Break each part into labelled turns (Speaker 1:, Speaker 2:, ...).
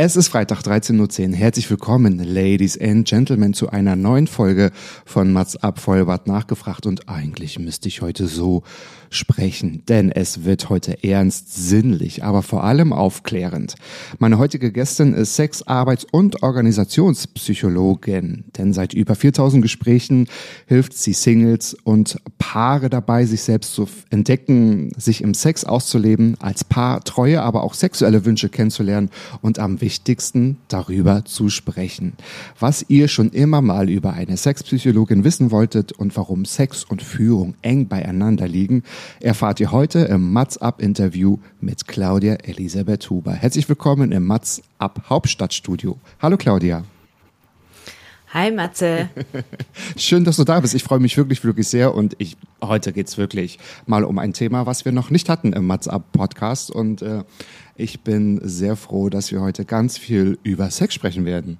Speaker 1: Es ist Freitag 13.10 Uhr. Herzlich willkommen, Ladies and Gentlemen, zu einer neuen Folge von Mats ab Vollbart nachgefragt. Und eigentlich müsste ich heute so sprechen, denn es wird heute ernst, sinnlich, aber vor allem aufklärend. Meine heutige Gästin ist Sex-, Arbeits- und Organisationspsychologin, denn seit über 4000 Gesprächen hilft sie Singles und Paare dabei, sich selbst zu entdecken, sich im Sex auszuleben, als Paar treue, aber auch sexuelle Wünsche kennenzulernen und am wichtigsten darüber zu sprechen. Was ihr schon immer mal über eine Sexpsychologin wissen wolltet und warum Sex und Führung eng beieinander liegen, erfahrt ihr heute im Mats Up Interview mit Claudia Elisabeth Huber. Herzlich willkommen im Mats Up Hauptstadtstudio. Hallo Claudia.
Speaker 2: Hi Matze.
Speaker 1: Schön, dass du da bist. Ich freue mich wirklich, wirklich sehr. Und ich, heute geht's wirklich mal um ein Thema, was wir noch nicht hatten im Mats Up Podcast. Und äh, ich bin sehr froh, dass wir heute ganz viel über Sex sprechen werden.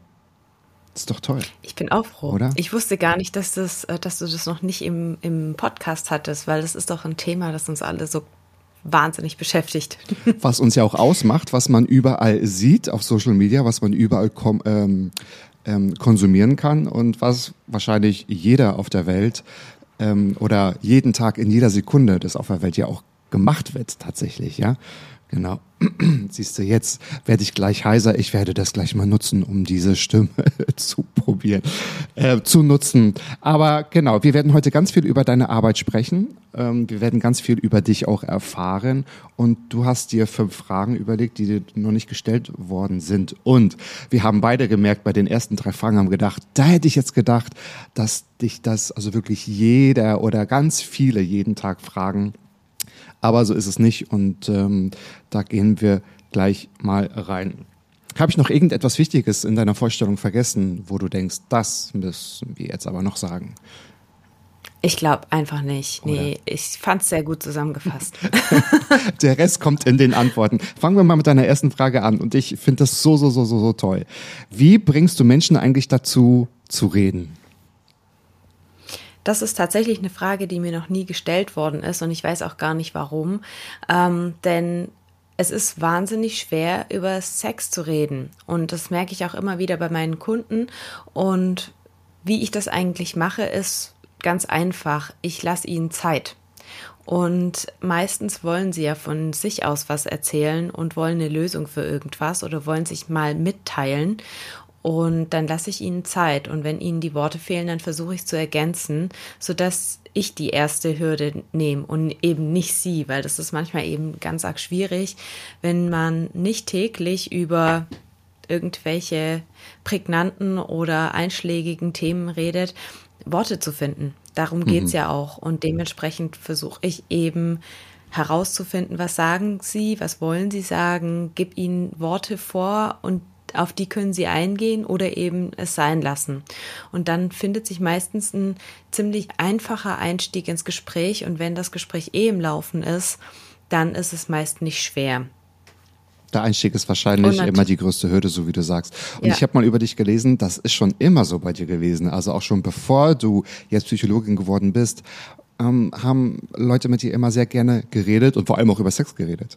Speaker 1: Ist doch toll.
Speaker 2: Ich bin auch froh.
Speaker 1: Oder?
Speaker 2: Ich wusste gar nicht, dass, das, äh, dass du das noch nicht im, im Podcast hattest, weil das ist doch ein Thema, das uns alle so wahnsinnig beschäftigt.
Speaker 1: Was uns ja auch ausmacht, was man überall sieht auf Social Media, was man überall kom ähm, ähm, konsumieren kann und was wahrscheinlich jeder auf der Welt ähm, oder jeden Tag in jeder Sekunde, das auf der Welt ja auch gemacht wird tatsächlich, ja. Genau. Siehst du, jetzt werde ich gleich heiser. Ich werde das gleich mal nutzen, um diese Stimme zu probieren, äh, zu nutzen. Aber genau, wir werden heute ganz viel über deine Arbeit sprechen. Ähm, wir werden ganz viel über dich auch erfahren. Und du hast dir fünf Fragen überlegt, die dir noch nicht gestellt worden sind. Und wir haben beide gemerkt, bei den ersten drei Fragen haben gedacht, da hätte ich jetzt gedacht, dass dich das also wirklich jeder oder ganz viele jeden Tag fragen. Aber so ist es nicht und ähm, da gehen wir gleich mal rein. Habe ich noch irgendetwas Wichtiges in deiner Vorstellung vergessen, wo du denkst, das müssen wir jetzt aber noch sagen?
Speaker 2: Ich glaube einfach nicht. Nee, ich fand es sehr gut zusammengefasst.
Speaker 1: Der Rest kommt in den Antworten. Fangen wir mal mit deiner ersten Frage an und ich finde das so, so, so, so, so toll. Wie bringst du Menschen eigentlich dazu zu reden?
Speaker 2: Das ist tatsächlich eine Frage, die mir noch nie gestellt worden ist und ich weiß auch gar nicht warum. Ähm, denn es ist wahnsinnig schwer, über Sex zu reden. Und das merke ich auch immer wieder bei meinen Kunden. Und wie ich das eigentlich mache, ist ganz einfach. Ich lasse ihnen Zeit. Und meistens wollen sie ja von sich aus was erzählen und wollen eine Lösung für irgendwas oder wollen sich mal mitteilen. Und dann lasse ich ihnen Zeit. Und wenn ihnen die Worte fehlen, dann versuche ich es zu ergänzen, sodass ich die erste Hürde nehme und eben nicht sie, weil das ist manchmal eben ganz arg schwierig, wenn man nicht täglich über irgendwelche prägnanten oder einschlägigen Themen redet, Worte zu finden. Darum geht's ja auch. Und dementsprechend versuche ich eben herauszufinden, was sagen sie, was wollen sie sagen, gib ihnen Worte vor und auf die können sie eingehen oder eben es sein lassen. Und dann findet sich meistens ein ziemlich einfacher Einstieg ins Gespräch und wenn das Gespräch eh im Laufen ist, dann ist es meist nicht schwer.
Speaker 1: Der Einstieg ist wahrscheinlich immer die größte Hürde, so wie du sagst. Und
Speaker 2: Ja.
Speaker 1: ich habe mal über dich gelesen, das ist schon immer so bei dir gewesen. Also auch schon bevor du jetzt Psychologin geworden bist, ähm, haben Leute mit dir immer sehr gerne geredet und vor allem auch über Sex geredet.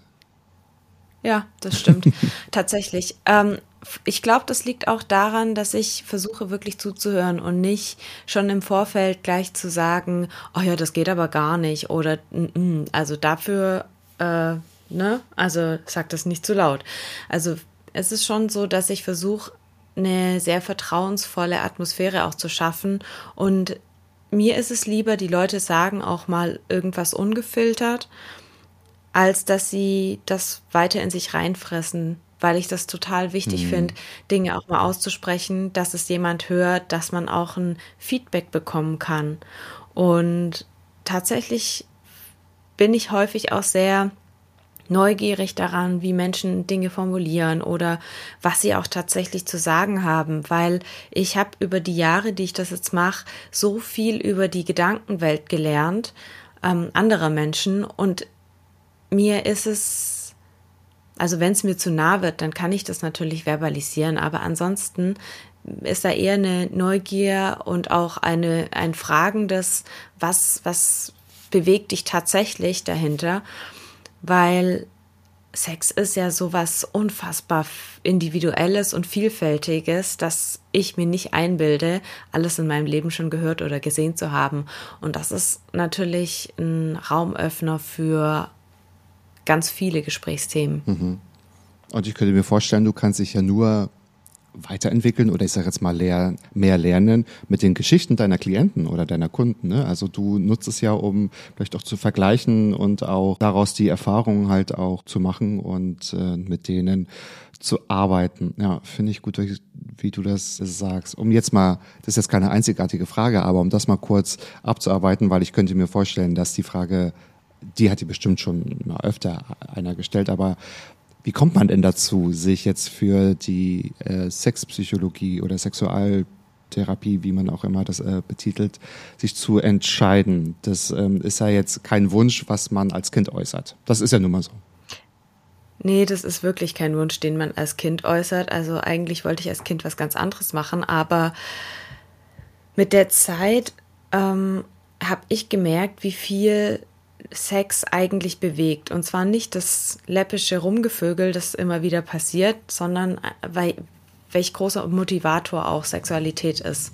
Speaker 2: Ja, das stimmt. Tatsächlich. Ähm, ich glaube, das liegt auch daran, dass ich versuche wirklich zuzuhören und nicht schon im Vorfeld gleich zu sagen, oh ja, das geht aber gar nicht oder "Mm, mm." also dafür, äh, ne, also sag das nicht zu laut. Also es ist schon so, dass ich versuche, eine sehr vertrauensvolle Atmosphäre auch zu schaffen und mir ist es lieber, die Leute sagen auch mal irgendwas ungefiltert als dass sie das weiter in sich reinfressen, weil ich das total wichtig mhm. finde, Dinge auch mal auszusprechen, dass es jemand hört, dass man auch ein Feedback bekommen kann. Und tatsächlich bin ich häufig auch sehr neugierig daran, wie Menschen Dinge formulieren oder was sie auch tatsächlich zu sagen haben, weil ich habe über die Jahre, die ich das jetzt mache, so viel über die Gedankenwelt gelernt ähm, anderer Menschen und mir ist es, also wenn es mir zu nah wird, dann kann ich das natürlich verbalisieren, aber ansonsten ist da eher eine Neugier und auch eine, ein fragendes, was, was bewegt dich tatsächlich dahinter, weil Sex ist ja sowas unfassbar individuelles und vielfältiges, dass ich mir nicht einbilde, alles in meinem Leben schon gehört oder gesehen zu haben. Und das ist natürlich ein Raumöffner für ganz viele Gesprächsthemen.
Speaker 1: Mhm. Und ich könnte mir vorstellen, du kannst dich ja nur weiterentwickeln oder ich sage jetzt mal leer, mehr lernen mit den Geschichten deiner Klienten oder deiner Kunden. Ne? Also du nutzt es ja, um vielleicht auch zu vergleichen und auch daraus die Erfahrungen halt auch zu machen und äh, mit denen zu arbeiten. Ja, finde ich gut, wie du das sagst. Um jetzt mal, das ist jetzt keine einzigartige Frage, aber um das mal kurz abzuarbeiten, weil ich könnte mir vorstellen, dass die Frage die hat die bestimmt schon mal öfter einer gestellt, aber wie kommt man denn dazu, sich jetzt für die äh, Sexpsychologie oder Sexualtherapie, wie man auch immer das äh, betitelt, sich zu entscheiden? Das ähm, ist ja jetzt kein Wunsch, was man als Kind äußert. Das ist ja nun mal so.
Speaker 2: Nee, das ist wirklich kein Wunsch, den man als Kind äußert. Also eigentlich wollte ich als Kind was ganz anderes machen, aber mit der Zeit ähm, habe ich gemerkt, wie viel Sex eigentlich bewegt. Und zwar nicht das läppische Rumgevögel, das immer wieder passiert, sondern äh, weil, welch großer Motivator auch Sexualität ist.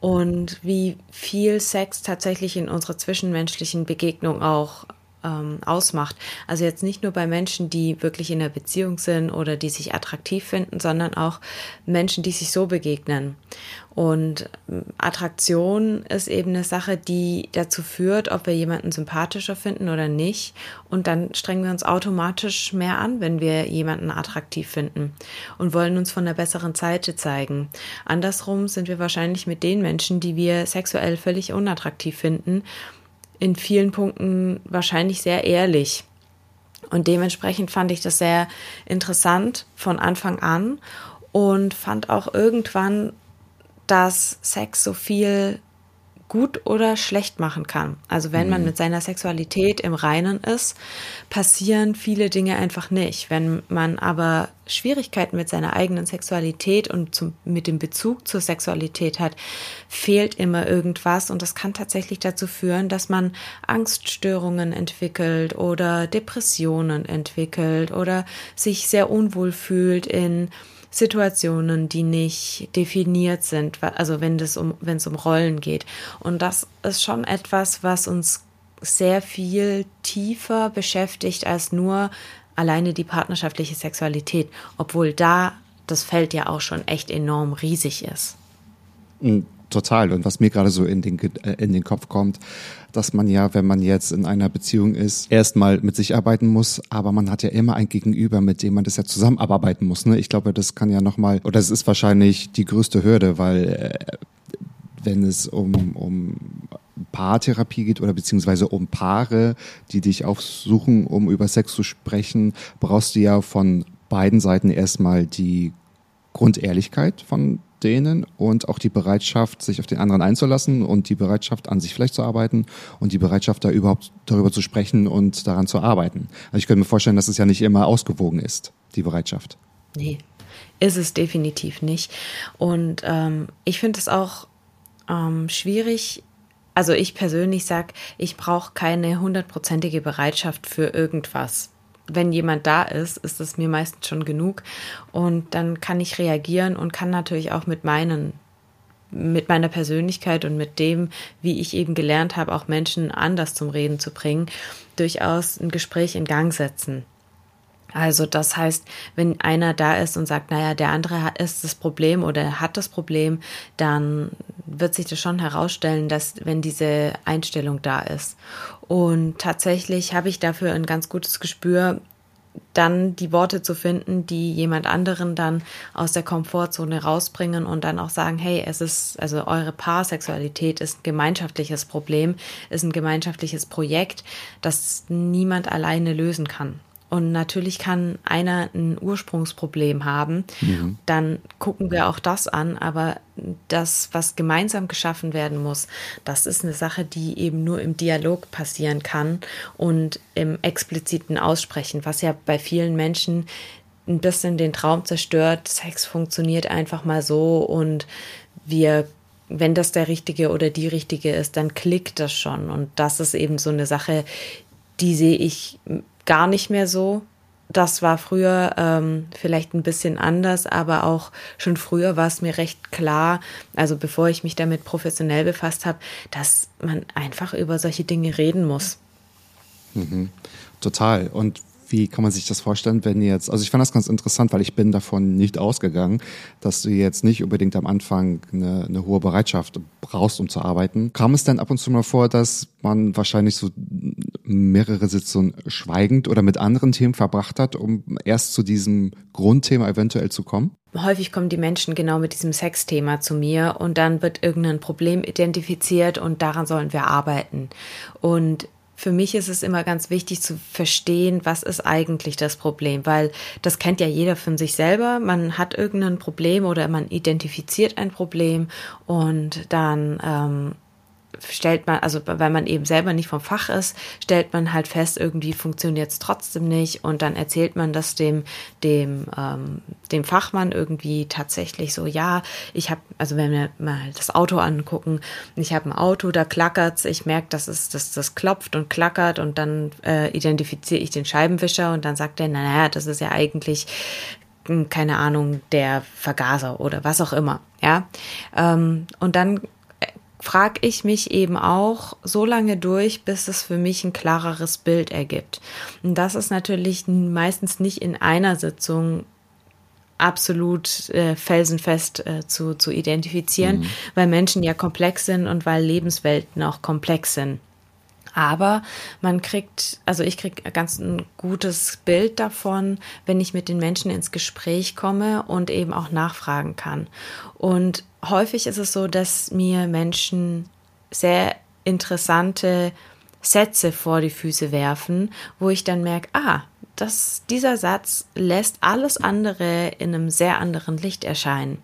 Speaker 2: Und wie viel Sex tatsächlich in unserer zwischenmenschlichen Begegnung auch ähm, ausmacht. Also jetzt nicht nur bei Menschen, die wirklich in einer Beziehung sind oder die sich attraktiv finden, sondern auch Menschen, die sich so begegnen. Und ähm, Attraktion ist eben eine Sache, die dazu führt, ob wir jemanden sympathischer finden oder nicht. Und dann strengen wir uns automatisch mehr an, wenn wir jemanden attraktiv finden und wollen uns von der besseren Seite zeigen. Andersrum sind wir wahrscheinlich mit den Menschen, die wir sexuell völlig unattraktiv finden, in vielen Punkten wahrscheinlich sehr ehrlich. Und dementsprechend fand ich das sehr interessant von Anfang an und fand auch irgendwann, dass Sex so viel gut oder schlecht machen kann. Also wenn man mhm. mit seiner Sexualität im Reinen ist, passieren viele Dinge einfach nicht. Wenn man aber Schwierigkeiten mit seiner eigenen Sexualität und zum, mit dem Bezug zur Sexualität hat, fehlt immer irgendwas und das kann tatsächlich dazu führen, dass man Angststörungen entwickelt oder Depressionen entwickelt oder sich sehr unwohl fühlt in Situationen, die nicht definiert sind, also wenn es um, wenn es um Rollen geht. Und das ist schon etwas, was uns sehr viel tiefer beschäftigt als nur alleine die partnerschaftliche Sexualität, obwohl da das Feld ja auch schon echt enorm riesig ist.
Speaker 1: Hm, total. Und was mir gerade so in den, äh, in den Kopf kommt, dass man ja, wenn man jetzt in einer Beziehung ist, erstmal mit sich arbeiten muss, aber man hat ja immer ein Gegenüber, mit dem man das ja zusammenarbeiten muss. Ne? Ich glaube, das kann ja nochmal, oder es ist wahrscheinlich die größte Hürde, weil äh, wenn es um, um Paartherapie geht oder beziehungsweise um Paare, die dich aufsuchen, um über Sex zu sprechen, brauchst du ja von beiden Seiten erstmal die Grundehrlichkeit von denen und auch die Bereitschaft, sich auf den anderen einzulassen und die Bereitschaft, an sich vielleicht zu arbeiten und die Bereitschaft, da überhaupt darüber zu sprechen und daran zu arbeiten. Also ich könnte mir vorstellen, dass es ja nicht immer ausgewogen ist, die Bereitschaft.
Speaker 2: Nee, ist es definitiv nicht. Und ähm, ich finde es auch ähm, schwierig. Also ich persönlich sage, ich brauche keine hundertprozentige Bereitschaft für irgendwas wenn jemand da ist, ist es mir meistens schon genug. Und dann kann ich reagieren und kann natürlich auch mit meinen mit meiner Persönlichkeit und mit dem, wie ich eben gelernt habe, auch Menschen anders zum Reden zu bringen, durchaus ein Gespräch in Gang setzen. Also das heißt, wenn einer da ist und sagt, naja, der andere ist das Problem oder hat das Problem, dann wird sich das schon herausstellen, dass wenn diese Einstellung da ist. Und tatsächlich habe ich dafür ein ganz gutes Gespür, dann die Worte zu finden, die jemand anderen dann aus der Komfortzone rausbringen und dann auch sagen, hey, es ist, also eure Paarsexualität ist ein gemeinschaftliches Problem, ist ein gemeinschaftliches Projekt, das niemand alleine lösen kann. Und natürlich kann einer ein Ursprungsproblem haben. Mhm. Dann gucken wir auch das an. Aber das, was gemeinsam geschaffen werden muss, das ist eine Sache, die eben nur im Dialog passieren kann und im expliziten Aussprechen, was ja bei vielen Menschen ein bisschen den Traum zerstört. Sex funktioniert einfach mal so und wir wenn das der richtige oder die richtige ist, dann klickt das schon. Und das ist eben so eine Sache, die sehe ich gar nicht mehr so. Das war früher ähm, vielleicht ein bisschen anders, aber auch schon früher war es mir recht klar, also bevor ich mich damit professionell befasst habe, dass man einfach über solche Dinge reden muss.
Speaker 1: Mhm. Total. Und wie kann man sich das vorstellen, wenn jetzt, also ich fand das ganz interessant, weil ich bin davon nicht ausgegangen, dass du jetzt nicht unbedingt am Anfang eine, eine hohe Bereitschaft brauchst, um zu arbeiten. Kam es denn ab und zu mal vor, dass man wahrscheinlich so mehrere Sitzungen schweigend oder mit anderen Themen verbracht hat, um erst zu diesem Grundthema eventuell zu kommen?
Speaker 2: Häufig kommen die Menschen genau mit diesem Sexthema zu mir und dann wird irgendein Problem identifiziert und daran sollen wir arbeiten. Und für mich ist es immer ganz wichtig zu verstehen, was ist eigentlich das Problem, weil das kennt ja jeder von sich selber. Man hat irgendein Problem oder man identifiziert ein Problem und dann ähm, stellt man, also weil man eben selber nicht vom Fach ist, stellt man halt fest, irgendwie funktioniert es trotzdem nicht und dann erzählt man das dem, dem, ähm, dem Fachmann irgendwie tatsächlich so, ja, ich habe, also wenn wir mal das Auto angucken, ich habe ein Auto, da klackert's, ich merke, dass es, dass das klopft und klackert und dann äh, identifiziere ich den Scheibenwischer und dann sagt er, naja, das ist ja eigentlich hm, keine Ahnung, der Vergaser oder was auch immer, ja. Ähm, und dann frage ich mich eben auch so lange durch, bis es für mich ein klareres Bild ergibt. Und das ist natürlich meistens nicht in einer Sitzung absolut äh, felsenfest äh, zu, zu identifizieren, mhm. weil Menschen ja komplex sind und weil Lebenswelten auch komplex sind. Aber man kriegt, also ich kriege ganz ein gutes Bild davon, wenn ich mit den Menschen ins Gespräch komme und eben auch nachfragen kann. Und häufig ist es so, dass mir Menschen sehr interessante Sätze vor die Füße werfen, wo ich dann merke, ah, dass dieser Satz lässt alles andere in einem sehr anderen Licht erscheinen.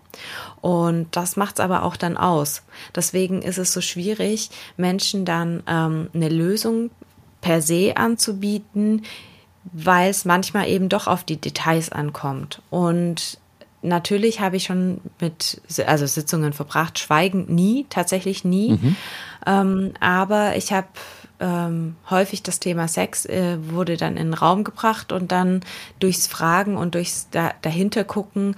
Speaker 2: Und das macht es aber auch dann aus. Deswegen ist es so schwierig, Menschen dann ähm, eine Lösung per se anzubieten, weil es manchmal eben doch auf die Details ankommt. Und natürlich habe ich schon mit also Sitzungen verbracht, schweigend nie, tatsächlich nie. Mhm. Ähm, aber ich habe ähm, häufig das Thema Sex äh, wurde dann in den Raum gebracht und dann durchs Fragen und durchs da, dahinter gucken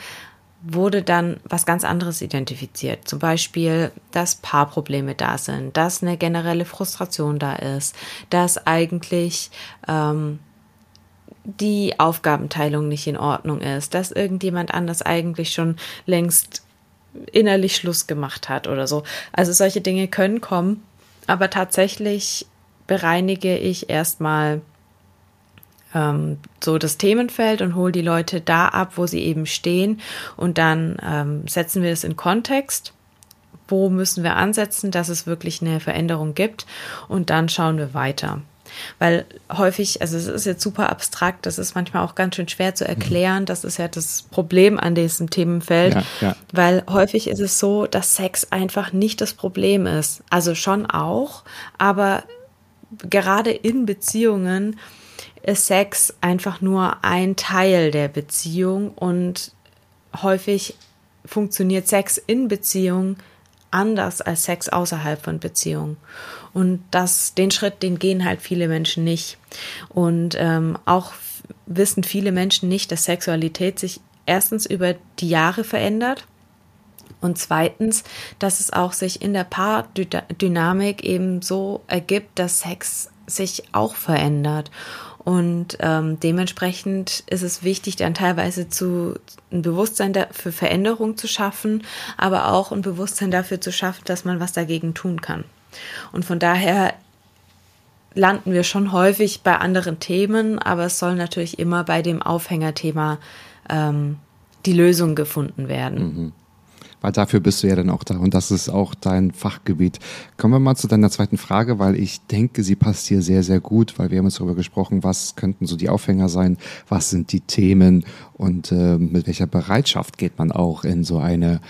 Speaker 2: wurde dann was ganz anderes identifiziert. Zum Beispiel, dass Paarprobleme da sind, dass eine generelle Frustration da ist, dass eigentlich ähm, die Aufgabenteilung nicht in Ordnung ist, dass irgendjemand anders eigentlich schon längst innerlich Schluss gemacht hat oder so. Also solche Dinge können kommen, aber tatsächlich bereinige ich erstmal ähm, so das Themenfeld und hole die Leute da ab, wo sie eben stehen. Und dann ähm, setzen wir es in Kontext. Wo müssen wir ansetzen, dass es wirklich eine Veränderung gibt? Und dann schauen wir weiter. Weil häufig, also es ist jetzt super abstrakt, das ist manchmal auch ganz schön schwer zu erklären. Das ist ja das Problem an diesem Themenfeld. Ja, ja. Weil häufig ist es so, dass Sex einfach nicht das Problem ist. Also schon auch, aber gerade in Beziehungen ist Sex einfach nur ein Teil der Beziehung und häufig funktioniert Sex in Beziehung anders als Sex außerhalb von Beziehung. Und das, den Schritt, den gehen halt viele Menschen nicht. Und ähm, auch wissen viele Menschen nicht, dass Sexualität sich erstens über die Jahre verändert und zweitens, dass es auch sich in der Paardynamik eben so ergibt, dass Sex sich auch verändert. Und ähm, dementsprechend ist es wichtig, dann teilweise zu ein Bewusstsein für Veränderung zu schaffen, aber auch ein Bewusstsein dafür zu schaffen, dass man was dagegen tun kann. Und von daher landen wir schon häufig bei anderen Themen, aber es soll natürlich immer bei dem Aufhängerthema ähm, die Lösung gefunden werden. Mhm.
Speaker 1: Weil dafür bist du ja dann auch da und das ist auch dein Fachgebiet. Kommen wir mal zu deiner zweiten Frage, weil ich denke, sie passt hier sehr, sehr gut, weil wir haben jetzt darüber gesprochen, was könnten so die Aufhänger sein, was sind die Themen und äh, mit welcher Bereitschaft geht man auch in so eine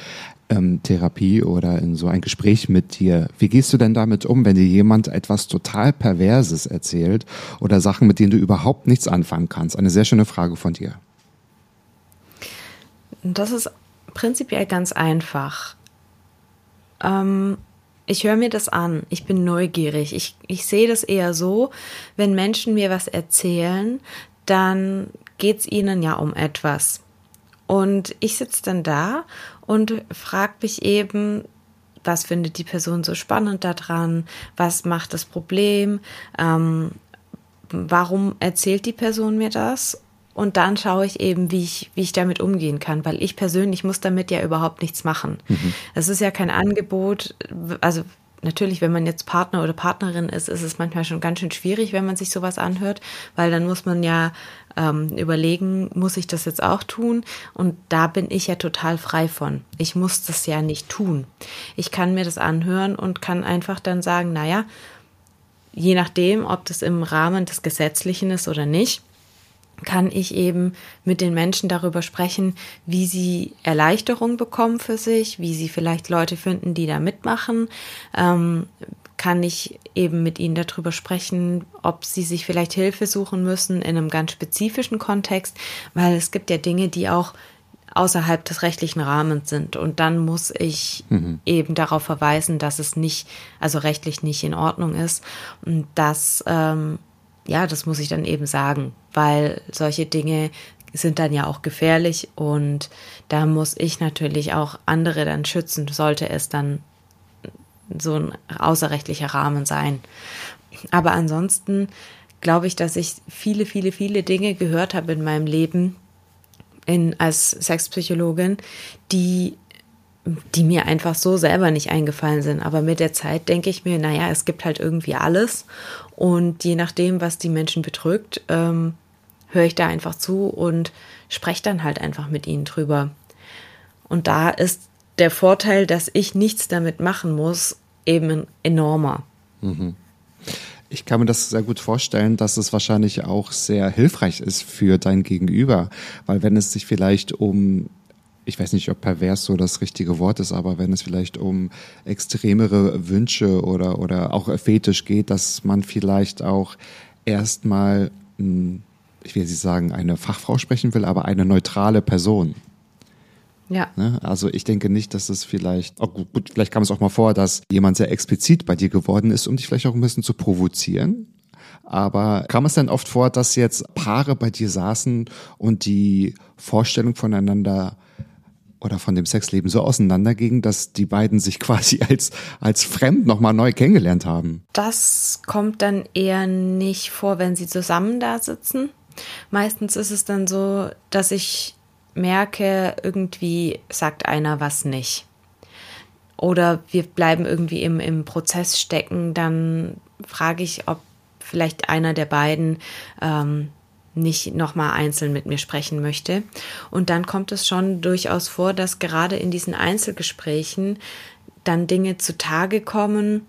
Speaker 1: ähm, Therapie oder in so ein Gespräch mit dir. Wie gehst du denn damit um, wenn dir jemand etwas total Perverses erzählt oder Sachen, mit denen du überhaupt nichts anfangen kannst? Eine sehr schöne Frage von dir.
Speaker 2: Das ist prinzipiell ganz einfach. Ähm, ich höre mir das an, ich bin neugierig. Ich, ich sehe das eher so, wenn Menschen mir was erzählen, dann geht es ihnen ja um etwas. Und ich sitze dann da und frage mich eben, was findet die Person so spannend daran? Was macht das Problem? Ähm, warum erzählt die Person mir das? Und dann schaue ich eben, wie ich, wie ich damit umgehen kann, weil ich persönlich muss damit ja überhaupt nichts machen. Mhm. Es ist ja kein Angebot, also natürlich, wenn man jetzt Partner oder Partnerin ist, ist es manchmal schon ganz schön schwierig, wenn man sich sowas anhört, weil dann muss man ja ähm, überlegen, muss ich das jetzt auch tun? Und da bin ich ja total frei von. Ich muss das ja nicht tun. Ich kann mir das anhören und kann einfach dann sagen, naja, je nachdem, ob das im Rahmen des Gesetzlichen ist oder nicht, kann ich eben mit den Menschen darüber sprechen, wie sie Erleichterung bekommen für sich, wie sie vielleicht Leute finden, die da mitmachen. Ähm, kann ich eben mit ihnen darüber sprechen, ob sie sich vielleicht Hilfe suchen müssen in einem ganz spezifischen Kontext, weil es gibt ja Dinge, die auch außerhalb des rechtlichen Rahmens sind. Und dann muss ich mhm. eben darauf verweisen, dass es nicht, also rechtlich nicht in Ordnung ist. Und das ähm, ja, das muss ich dann eben sagen, weil solche Dinge sind dann ja auch gefährlich und da muss ich natürlich auch andere dann schützen, sollte es dann so ein außerrechtlicher Rahmen sein. Aber ansonsten glaube ich, dass ich viele, viele, viele Dinge gehört habe in meinem Leben in, als Sexpsychologin, die die mir einfach so selber nicht eingefallen sind. Aber mit der Zeit denke ich mir, naja, es gibt halt irgendwie alles. Und je nachdem, was die Menschen bedrückt, ähm, höre ich da einfach zu und spreche dann halt einfach mit ihnen drüber. Und da ist der Vorteil, dass ich nichts damit machen muss, eben enormer. Mhm.
Speaker 1: Ich kann mir das sehr gut vorstellen, dass es wahrscheinlich auch sehr hilfreich ist für dein Gegenüber, weil wenn es sich vielleicht um ich weiß nicht, ob pervers so das richtige Wort ist, aber wenn es vielleicht um extremere Wünsche oder, oder auch Fetisch geht, dass man vielleicht auch erstmal, hm, ich will nicht sagen, eine Fachfrau sprechen will, aber eine neutrale Person.
Speaker 2: Ja.
Speaker 1: Ne? Also ich denke nicht, dass es vielleicht, oh gut, gut, vielleicht kam es auch mal vor, dass jemand sehr explizit bei dir geworden ist, um dich vielleicht auch ein bisschen zu provozieren. Aber kam es denn oft vor, dass jetzt Paare bei dir saßen und die Vorstellung voneinander oder von dem Sexleben so auseinanderging, dass die beiden sich quasi als, als fremd nochmal neu kennengelernt haben?
Speaker 2: Das kommt dann eher nicht vor, wenn sie zusammen da sitzen. Meistens ist es dann so, dass ich merke, irgendwie sagt einer was nicht. Oder wir bleiben irgendwie im, im Prozess stecken, dann frage ich, ob vielleicht einer der beiden ähm, nicht nochmal einzeln mit mir sprechen möchte. Und dann kommt es schon durchaus vor, dass gerade in diesen Einzelgesprächen dann Dinge zutage kommen,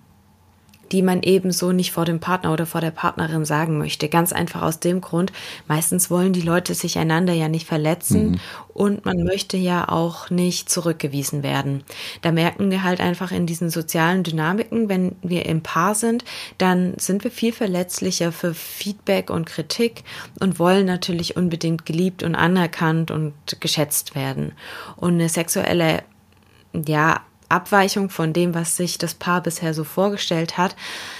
Speaker 2: die man eben so nicht vor dem Partner oder vor der Partnerin sagen möchte. Ganz einfach aus dem Grund, meistens wollen die Leute sich einander ja nicht verletzen mhm. und man möchte ja auch nicht zurückgewiesen werden. Da merken wir halt einfach in diesen sozialen Dynamiken, wenn wir im Paar sind, dann sind wir viel verletzlicher für Feedback und Kritik und wollen natürlich unbedingt geliebt und anerkannt und geschätzt werden. Und eine sexuelle ja, Abweichung von dem, was sich das Paar bisher so vorgestellt hat,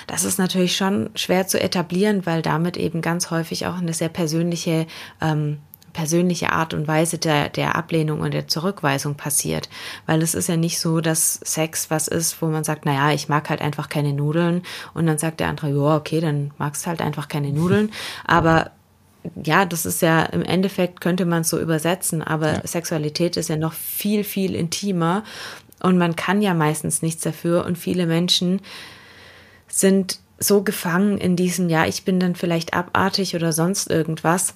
Speaker 2: das ist natürlich schon schwer zu etablieren, weil damit eben ganz häufig auch eine sehr persönliche ähm, persönliche Art und Weise der, der Ablehnung und der Zurückweisung passiert. Weil es ist ja nicht so, dass Sex was ist, wo man sagt, naja, ich mag halt einfach keine Nudeln und dann sagt der andere, ja, okay, dann magst du halt einfach keine Nudeln. Aber ja, das ist ja im Endeffekt könnte man es so übersetzen, aber
Speaker 1: Ja.
Speaker 2: Sexualität ist ja noch viel, viel intimer und man kann ja meistens nichts dafür und viele Menschen sind so gefangen in diesem, ja, ich bin dann vielleicht abartig oder sonst irgendwas,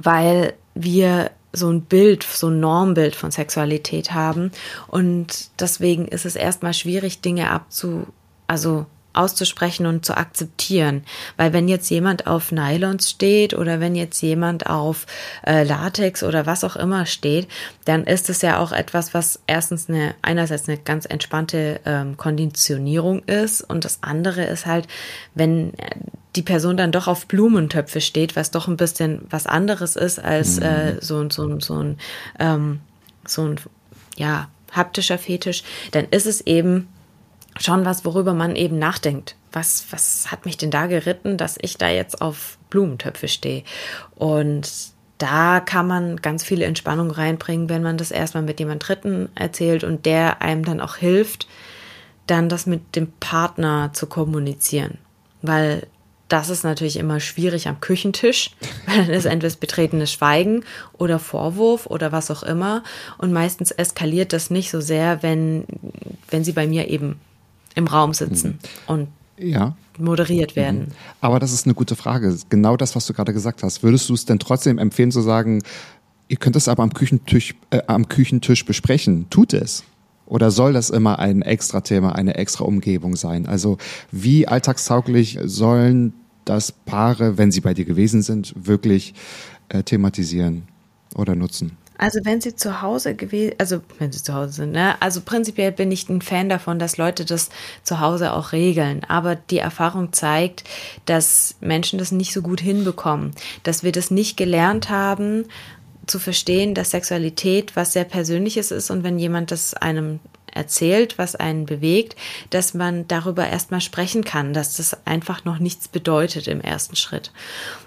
Speaker 2: weil wir so ein Bild, so ein Normbild von Sexualität haben. Und deswegen ist es erstmal schwierig, Dinge abzu, also auszusprechen und zu akzeptieren. Weil wenn jetzt jemand auf Nylons steht oder wenn jetzt jemand auf äh, Latex oder was auch immer steht, dann ist es ja auch etwas, was erstens eine, einerseits eine ganz entspannte ähm, Konditionierung ist und das andere ist halt, wenn äh, die Person dann doch auf Blumentöpfe steht, was doch ein bisschen was anderes ist als äh, so, ein- so, ein- so ein ähm, so ein ja haptischer Fetisch, dann ist es eben schon was, worüber man eben nachdenkt. Was, was hat mich denn da geritten, dass ich da jetzt auf Blumentöpfe stehe? Und da kann man ganz viel Entspannung reinbringen, wenn man das erstmal mit jemand Dritten erzählt und der einem dann auch hilft, dann das mit dem Partner zu kommunizieren. Weil das ist natürlich immer schwierig am Küchentisch, weil dann ist entweder betretenes Schweigen oder Vorwurf oder was auch immer. Und meistens eskaliert das nicht so sehr, wenn, wenn sie bei mir eben im Raum sitzen und
Speaker 1: Ja.
Speaker 2: moderiert werden.
Speaker 1: Aber das ist eine gute Frage. Genau das, was du gerade gesagt hast. Würdest du es denn trotzdem empfehlen zu sagen, ihr könnt es aber am Küchentisch, äh, am Küchentisch besprechen? Tut es. Oder soll das immer ein extra Thema, eine extra Umgebung sein? Also wie alltagstauglich sollen das Paare, wenn sie bei dir gewesen sind, wirklich äh, thematisieren oder nutzen?
Speaker 2: Also wenn sie zu Hause gewesen, also wenn sie zu Hause sind, ne? Also prinzipiell bin ich ein Fan davon, dass Leute das zu Hause auch regeln. Aber die Erfahrung zeigt, dass Menschen das nicht so gut hinbekommen, dass wir das nicht gelernt haben zu verstehen, dass Sexualität was sehr Persönliches ist und wenn jemand das einem erzählt, was einen bewegt, dass man darüber erstmal sprechen kann, dass das einfach noch nichts bedeutet im ersten Schritt.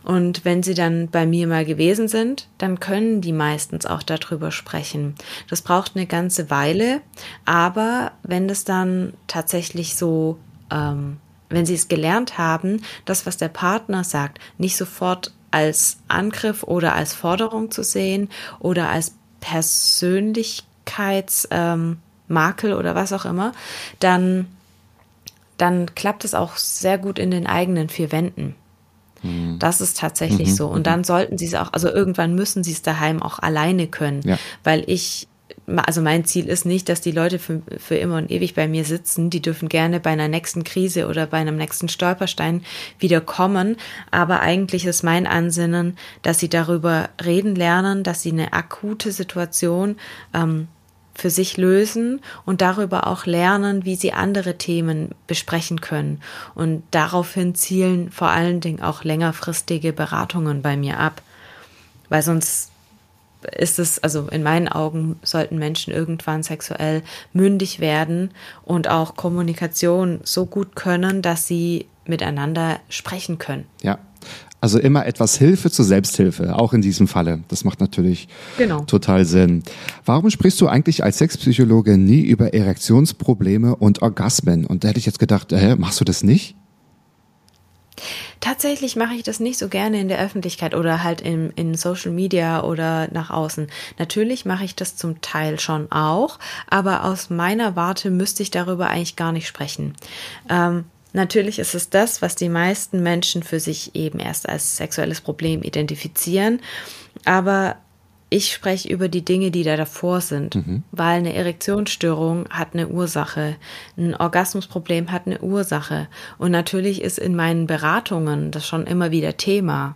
Speaker 2: Und wenn sie dann bei mir mal gewesen sind, dann können die meistens auch darüber sprechen. Das braucht eine ganze Weile, aber wenn das dann tatsächlich so, ähm, wenn sie es gelernt haben, das, was der Partner sagt, nicht sofort als Angriff oder als Forderung zu sehen oder als Persönlichkeits ähm, Makel oder was auch immer, dann, dann klappt es auch sehr gut in den eigenen vier Wänden. Das ist tatsächlich so. Und dann sollten sie es auch, also irgendwann müssen sie es daheim auch alleine können,
Speaker 1: Ja.
Speaker 2: weil ich, also mein Ziel ist nicht, dass die Leute für, für immer und ewig bei mir sitzen. Die dürfen gerne bei einer nächsten Krise oder bei einem nächsten Stolperstein wieder kommen. Aber eigentlich ist mein Ansinnen, dass sie darüber reden lernen, dass sie eine akute Situation ähm, für sich lösen und darüber auch lernen, wie sie andere Themen besprechen können. Und daraufhin zielen vor allen Dingen auch längerfristige Beratungen bei mir ab. Weil sonst ist es, also in meinen Augen sollten Menschen irgendwann sexuell mündig werden und auch Kommunikation so gut können, dass sie miteinander sprechen können.
Speaker 1: Ja. Also immer etwas Hilfe zur Selbsthilfe, auch in diesem Falle. Das macht natürlich
Speaker 2: Genau.
Speaker 1: total Sinn. Warum sprichst du eigentlich als Sexpsychologe nie über Erektionsprobleme und Orgasmen? Und da hätte ich jetzt gedacht, hä, machst du das nicht?
Speaker 2: Tatsächlich mache ich das nicht so gerne in der Öffentlichkeit oder halt in, in Social Media oder nach außen. Natürlich mache ich das zum Teil schon auch, aber aus meiner Warte müsste ich darüber eigentlich gar nicht sprechen. Ähm, natürlich ist es das, was die meisten Menschen für sich eben erst als sexuelles Problem identifizieren, aber ich spreche über die Dinge, die da davor sind, weil eine Erektionsstörung hat eine Ursache, ein Orgasmusproblem hat eine Ursache und natürlich ist in meinen Beratungen das schon immer wieder Thema.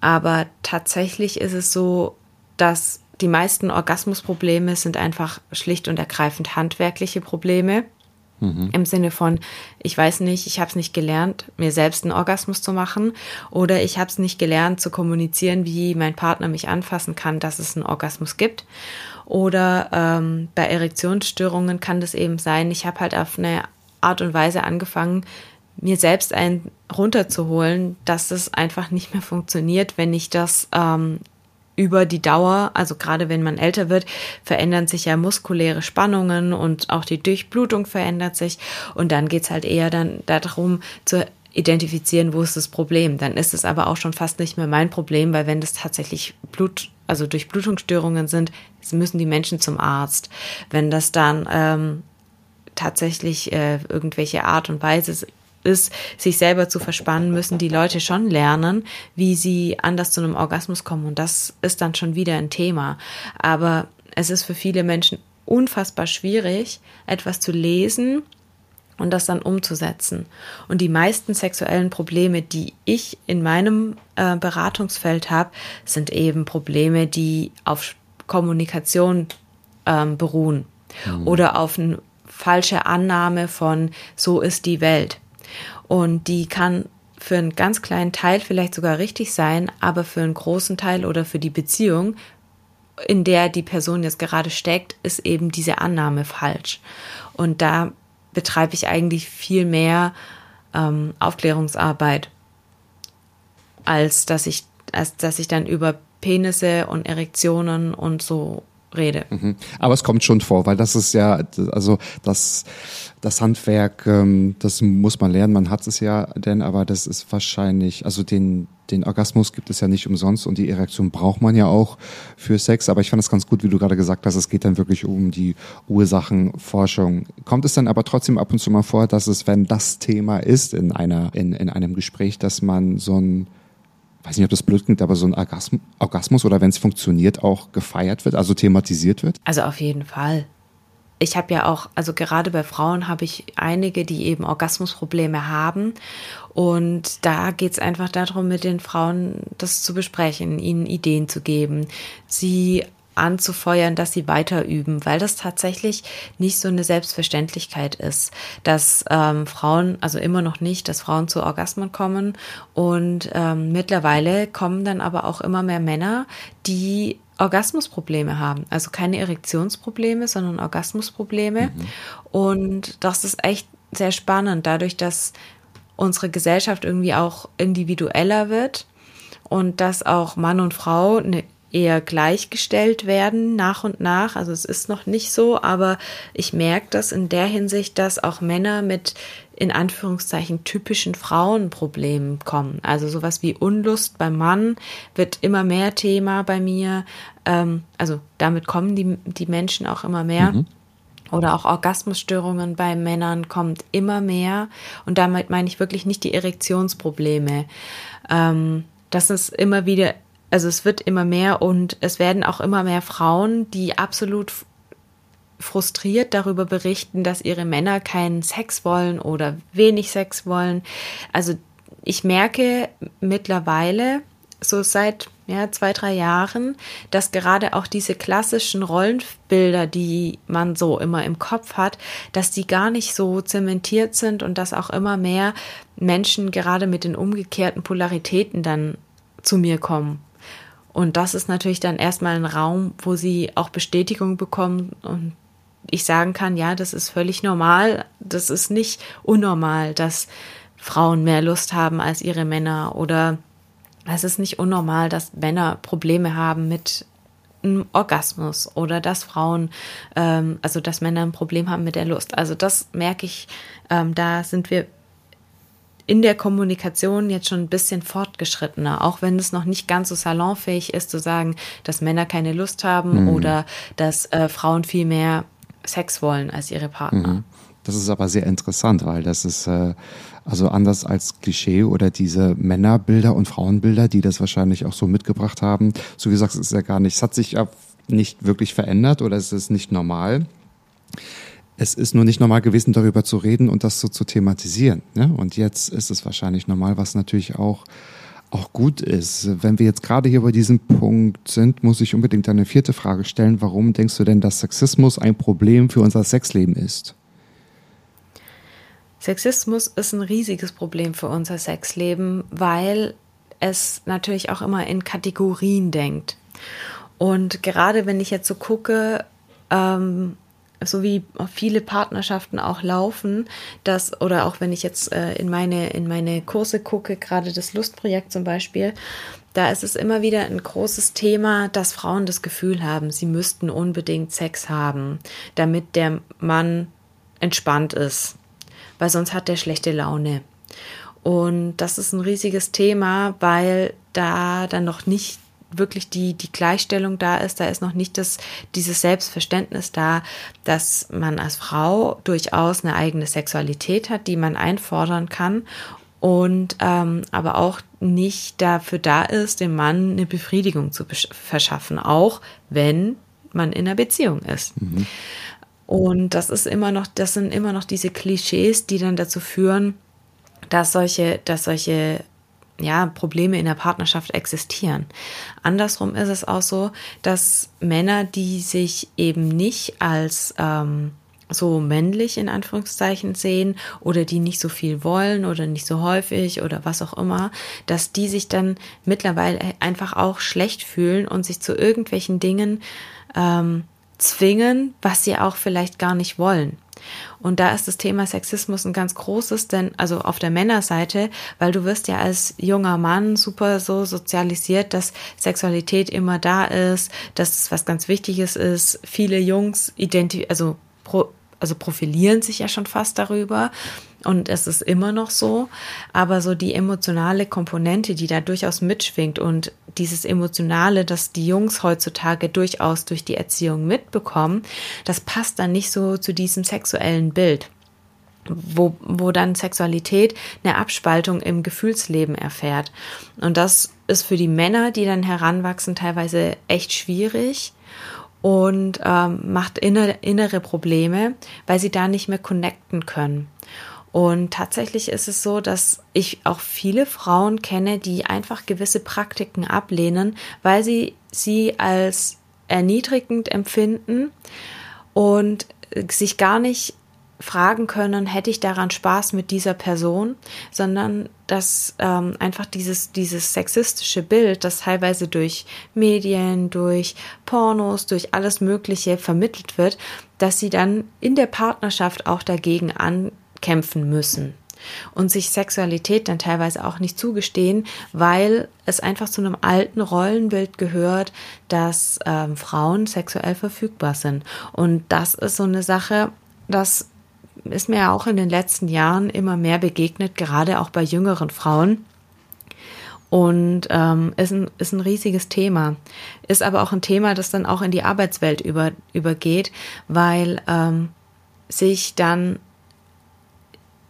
Speaker 2: Aber tatsächlich ist es so, dass die meisten Orgasmusprobleme sind einfach schlicht und ergreifend handwerkliche Probleme. Im Sinne von, ich weiß nicht, ich habe es nicht gelernt, mir selbst einen Orgasmus zu machen. Oder ich habe es nicht gelernt zu kommunizieren, wie mein Partner mich anfassen kann, dass es einen Orgasmus gibt. Oder ähm, bei Erektionsstörungen kann das eben sein, ich habe halt auf eine Art und Weise angefangen, mir selbst einen runterzuholen, dass es einfach nicht mehr funktioniert, wenn ich das ähm, über die Dauer, also gerade wenn man älter wird, verändern sich ja muskuläre Spannungen und auch die Durchblutung verändert sich. Und dann geht's halt eher dann darum, zu identifizieren, wo ist das Problem. Dann ist es aber auch schon fast nicht mehr mein Problem, weil wenn das tatsächlich Blut, also durch Blutungsstörungen sind, müssen die Menschen zum Arzt. Wenn das dann ähm, tatsächlich äh, irgendwelche Art und Weise ist, sich selber zu verspannen, müssen die Leute schon lernen, wie sie anders zu einem Orgasmus kommen. Und das ist dann schon wieder ein Thema. Aber es ist für viele Menschen unfassbar schwierig, etwas zu lesen und das dann umzusetzen. Und die meisten sexuellen Probleme, die ich in meinem äh, Beratungsfeld habe, sind eben Probleme, die auf Kommunikation ähm, beruhen mhm. oder auf eine falsche Annahme von so ist die Welt. Und die kann für einen ganz kleinen Teil vielleicht sogar richtig sein, aber für einen großen Teil oder für die Beziehung, in der die Person jetzt gerade steckt, ist eben diese Annahme falsch. Und da betreibe ich eigentlich viel mehr ähm, Aufklärungsarbeit, als dass ich, als dass ich dann über Penisse und Erektionen und so rede.
Speaker 1: Mhm. Aber es kommt schon vor, weil das ist ja, also das, das Handwerk, ähm, das muss man lernen, man hat es ja denn, aber das ist wahrscheinlich, also den, den Orgasmus gibt es ja nicht umsonst und die Erektion braucht man ja auch für Sex. Aber ich fand es ganz gut, wie du gerade gesagt hast, es geht dann wirklich um die Ursachenforschung. Kommt es dann aber trotzdem ab und zu mal vor, dass es, wenn das Thema ist in einer, in, in einem Gespräch, dass man so ein weiß nicht, ob das blöd klingt, aber so ein Orgasmus oder wenn es funktioniert, auch gefeiert wird, also thematisiert wird?
Speaker 2: Also auf jeden Fall. Ich habe ja auch, also gerade bei Frauen habe ich einige, die eben Orgasmusprobleme haben. Und da geht es einfach darum, mit den Frauen das zu besprechen, ihnen Ideen zu geben, sie anzufeuern, dass sie weiter üben, weil das tatsächlich nicht so eine Selbstverständlichkeit ist, dass ähm, Frauen, also immer noch nicht, dass Frauen zu Orgasmen kommen und ähm, mittlerweile kommen dann aber auch immer mehr Männer, die Orgasmusprobleme haben. Also keine Erektionsprobleme, sondern Orgasmusprobleme. Mhm. Und das ist echt sehr spannend, dadurch, dass unsere Gesellschaft irgendwie auch individueller wird und dass auch Mann und Frau eine eher gleichgestellt werden nach und nach. Also es ist noch nicht so, aber ich merke das in der Hinsicht, dass auch Männer mit in Anführungszeichen typischen Frauenproblemen kommen. Also sowas wie Unlust beim Mann wird immer mehr Thema bei mir. Ähm, also damit kommen die, die Menschen auch immer mehr. Mhm. Oder auch Orgasmusstörungen bei Männern kommt immer mehr. Und damit meine ich wirklich nicht die Erektionsprobleme. Ähm, das ist immer wieder also es wird immer mehr und es werden auch immer mehr Frauen, die absolut frustriert darüber berichten, dass ihre Männer keinen Sex wollen oder wenig Sex wollen. Also ich merke mittlerweile, so seit ja, zwei, drei Jahren, dass gerade auch diese klassischen Rollenbilder, die man so immer im Kopf hat, dass die gar nicht so zementiert sind und dass auch immer mehr Menschen gerade mit den umgekehrten Polaritäten dann zu mir kommen und das ist natürlich dann erstmal ein Raum, wo sie auch Bestätigung bekommen und ich sagen kann, ja, das ist völlig normal. Das ist nicht unnormal, dass Frauen mehr Lust haben als ihre Männer oder es ist nicht unnormal, dass Männer Probleme haben mit einem Orgasmus oder dass Frauen, ähm, also dass Männer ein Problem haben mit der Lust. Also das merke ich, ähm, da sind wir in der Kommunikation jetzt schon ein bisschen fortgeschrittener, auch wenn es noch nicht ganz so salonfähig ist, zu sagen, dass Männer keine Lust haben mhm. oder dass äh, Frauen viel mehr Sex wollen als ihre Partner. Mhm.
Speaker 1: Das ist aber sehr interessant, weil das ist äh, also anders als Klischee oder diese Männerbilder und Frauenbilder, die das wahrscheinlich auch so mitgebracht haben. So wie gesagt, es ist ja gar nicht, es hat sich ja nicht wirklich verändert oder es ist nicht normal. Es ist nur nicht normal gewesen, darüber zu reden und das so zu thematisieren. Ne? Und jetzt ist es wahrscheinlich normal, was natürlich auch auch gut ist. Wenn wir jetzt gerade hier bei diesem Punkt sind, muss ich unbedingt eine vierte Frage stellen. Warum denkst du denn, dass Sexismus ein Problem für unser Sexleben ist?
Speaker 2: Sexismus ist ein riesiges Problem für unser Sexleben, weil es natürlich auch immer in Kategorien denkt. Und gerade wenn ich jetzt so gucke, ähm, so wie viele Partnerschaften auch laufen, dass, oder auch wenn ich jetzt äh, in meine, in meine Kurse gucke, gerade das Lustprojekt zum Beispiel, da ist es immer wieder ein großes Thema, dass Frauen das Gefühl haben, sie müssten unbedingt Sex haben, damit der Mann entspannt ist, weil sonst hat er schlechte Laune. Und das ist ein riesiges Thema, weil da dann noch nicht wirklich die, die Gleichstellung da ist, da ist noch nicht das, dieses Selbstverständnis da, dass man als Frau durchaus eine eigene Sexualität hat, die man einfordern kann und ähm, aber auch nicht dafür da ist, dem Mann eine Befriedigung zu verschaffen, auch wenn man in einer Beziehung ist. Mhm. Und das ist immer noch, das sind immer noch diese Klischees, die dann dazu führen, dass solche, dass solche ja, Probleme in der Partnerschaft existieren. Andersrum ist es auch so, dass Männer, die sich eben nicht als ähm, so männlich in Anführungszeichen sehen oder die nicht so viel wollen oder nicht so häufig oder was auch immer, dass die sich dann mittlerweile einfach auch schlecht fühlen und sich zu irgendwelchen Dingen ähm, zwingen, was sie auch vielleicht gar nicht wollen. Und da ist das Thema Sexismus ein ganz großes, denn also auf der Männerseite, weil du wirst ja als junger Mann super so sozialisiert, dass Sexualität immer da ist, dass es was ganz Wichtiges ist. Viele Jungs identifizieren, also pro also profilieren sich ja schon fast darüber und es ist immer noch so, aber so die emotionale Komponente, die da durchaus mitschwingt und dieses Emotionale, das die Jungs heutzutage durchaus durch die Erziehung mitbekommen, das passt dann nicht so zu diesem sexuellen Bild. Wo, wo dann Sexualität eine Abspaltung im Gefühlsleben erfährt. Und das ist für die Männer, die dann heranwachsen, teilweise echt schwierig und ähm, macht innere, innere Probleme, weil sie da nicht mehr connecten können. Und tatsächlich ist es so, dass ich auch viele Frauen kenne, die einfach gewisse Praktiken ablehnen, weil sie sie als erniedrigend empfinden und sich gar nicht fragen können, hätte ich daran Spaß mit dieser Person, sondern dass ähm, einfach dieses, dieses sexistische Bild, das teilweise durch Medien, durch Pornos, durch alles Mögliche vermittelt wird, dass sie dann in der Partnerschaft auch dagegen ankämpfen müssen und sich Sexualität dann teilweise auch nicht zugestehen, weil es einfach zu einem alten Rollenbild gehört, dass ähm, Frauen sexuell verfügbar sind. Und das ist so eine Sache, das ist mir ja auch in den letzten Jahren immer mehr begegnet, gerade auch bei jüngeren Frauen. Und ähm, ist, ein, ist ein riesiges Thema. Ist aber auch ein Thema, das dann auch in die Arbeitswelt über, übergeht, weil ähm, sich dann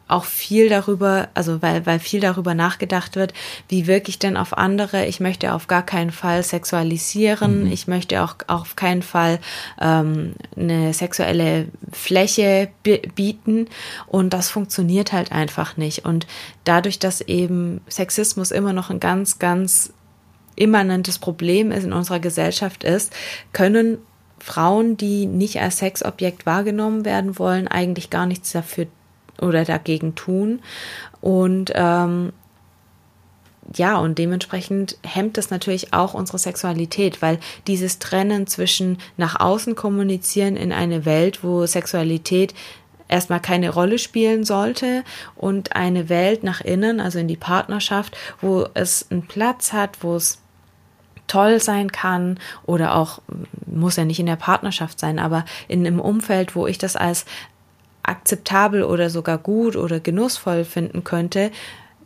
Speaker 2: auch viel darüber, also weil, weil viel darüber nachgedacht wird, wie wirke ich denn auf andere. Ich möchte auf gar keinen Fall sexualisieren. Mhm. Ich möchte auch, auch auf keinen Fall ähm, eine sexuelle Fläche bieten. Und das funktioniert halt einfach nicht. Und dadurch, dass eben Sexismus immer noch ein ganz, ganz immanentes Problem ist in unserer Gesellschaft ist, können Frauen, die nicht als Sexobjekt wahrgenommen werden wollen, eigentlich gar nichts dafür oder dagegen tun. Und ähm, ja, und dementsprechend hemmt es natürlich auch unsere Sexualität, weil dieses Trennen zwischen nach außen kommunizieren in eine Welt, wo Sexualität erstmal keine Rolle spielen sollte und eine Welt nach innen, also in die Partnerschaft, wo es einen Platz hat, wo es toll sein kann oder auch muss ja nicht in der Partnerschaft sein, aber in einem Umfeld, wo ich das als akzeptabel oder sogar gut oder genussvoll finden könnte,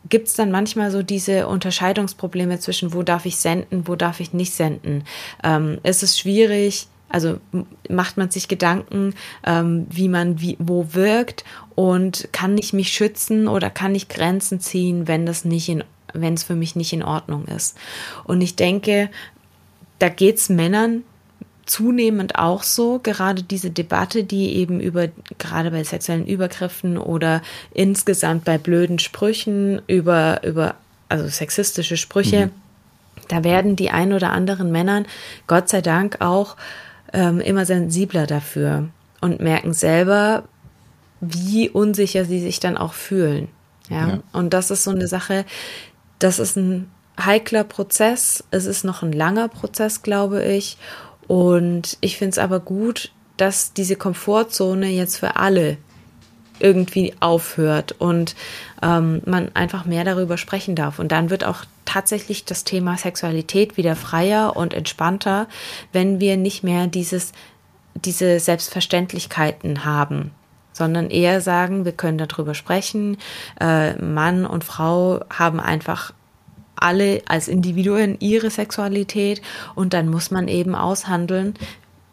Speaker 2: gibt es dann manchmal so diese Unterscheidungsprobleme zwischen, wo darf ich senden, wo darf ich nicht senden. Ähm, ist schwierig, also macht man sich Gedanken, ähm, wie man wie, wo wirkt und kann ich mich schützen oder kann ich Grenzen ziehen, wenn das nicht in, wenn es für mich nicht in Ordnung ist. Und ich denke, da geht es Männern zunehmend auch so, gerade diese Debatte, die eben über, gerade bei sexuellen Übergriffen oder insgesamt bei blöden Sprüchen über, über, also sexistische Sprüche, mhm. da werden die ein oder anderen Männern, Gott sei Dank auch, ähm, immer sensibler dafür und merken selber, wie unsicher sie sich dann auch fühlen. Ja? ja. Und das ist so eine Sache, das ist ein heikler Prozess. Es ist noch ein langer Prozess, glaube ich. Und ich finde es aber gut, dass diese Komfortzone jetzt für alle irgendwie aufhört und ähm, man einfach mehr darüber sprechen darf. Und dann wird auch tatsächlich das Thema Sexualität wieder freier und entspannter, wenn wir nicht mehr dieses, diese Selbstverständlichkeiten haben, sondern eher sagen, wir können darüber sprechen. Äh, Mann und Frau haben einfach alle als Individuen ihre Sexualität und dann muss man eben aushandeln,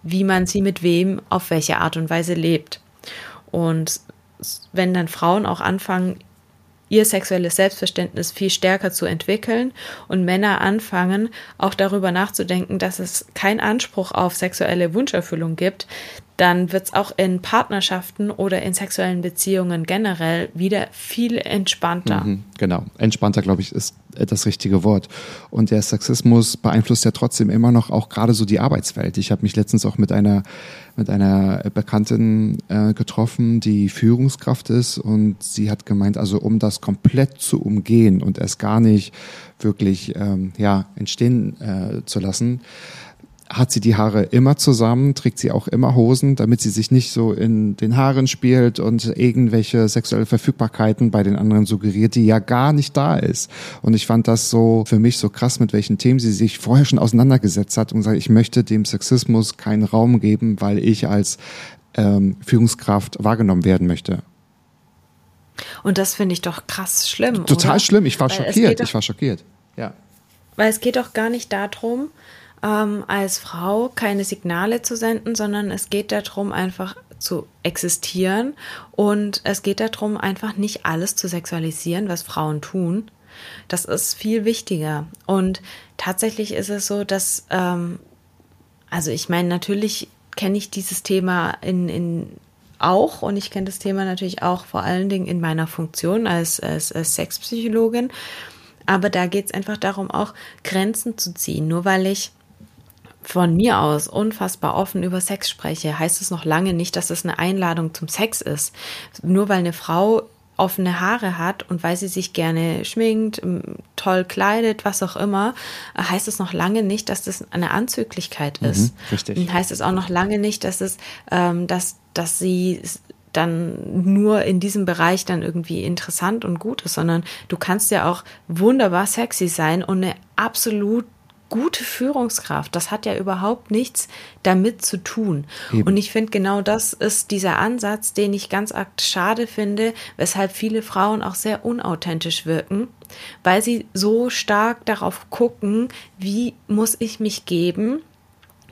Speaker 2: wie man sie mit wem auf welche Art und Weise lebt. Und wenn dann Frauen auch anfangen, ihr sexuelles Selbstverständnis viel stärker zu entwickeln und Männer anfangen, auch darüber nachzudenken, dass es keinen Anspruch auf sexuelle Wunscherfüllung gibt, dann wird es auch in Partnerschaften oder in sexuellen Beziehungen generell wieder viel entspannter.
Speaker 1: Mhm, genau, entspannter, glaube ich, ist das richtige Wort. Und der Sexismus beeinflusst ja trotzdem immer noch auch gerade so die Arbeitswelt. Ich habe mich letztens auch mit einer mit einer Bekanntin äh, getroffen, die Führungskraft ist und sie hat gemeint, also um das komplett zu umgehen und es gar nicht wirklich ähm, ja entstehen äh, zu lassen, hat sie die Haare immer zusammen, trägt sie auch immer Hosen, damit sie sich nicht so in den Haaren spielt und irgendwelche sexuelle Verfügbarkeiten bei den anderen suggeriert, die ja gar nicht da ist. Und ich fand das so für mich so krass, mit welchen Themen sie sich vorher schon auseinandergesetzt hat und sagt, ich möchte dem Sexismus keinen Raum geben, weil ich als ähm, Führungskraft wahrgenommen werden möchte.
Speaker 2: Und das finde ich doch krass schlimm.
Speaker 1: Total
Speaker 2: oder?
Speaker 1: schlimm. Ich war weil schockiert. Ich war schockiert. Ja.
Speaker 2: Weil es geht doch gar nicht darum, ähm, als Frau keine Signale zu senden, sondern es geht darum, einfach zu existieren und es geht darum, einfach nicht alles zu sexualisieren, was Frauen tun. Das ist viel wichtiger. Und tatsächlich ist es so, dass, ähm, also ich meine, natürlich kenne ich dieses Thema in, in auch und ich kenne das Thema natürlich auch vor allen Dingen in meiner Funktion als, als, als Sexpsychologin. Aber da geht es einfach darum, auch Grenzen zu ziehen. Nur weil ich von mir aus unfassbar offen über Sex spreche, heißt es noch lange nicht, dass es eine Einladung zum Sex ist. Nur weil eine Frau offene Haare hat und weil sie sich gerne schminkt, toll kleidet, was auch immer, heißt es noch lange nicht, dass das eine Anzüglichkeit mhm, ist. Mhm, richtig. Und heißt es auch noch lange nicht, dass es, ähm, dass, dass sie dann nur in diesem Bereich dann irgendwie interessant und gut ist, sondern du kannst ja auch wunderbar sexy sein und eine absolut gute Führungskraft, das hat ja überhaupt nichts damit zu tun. Eben. Und ich finde, genau das ist dieser Ansatz, den ich ganz arg schade finde, weshalb viele Frauen auch sehr unauthentisch wirken, weil sie so stark darauf gucken, wie muss ich mich geben,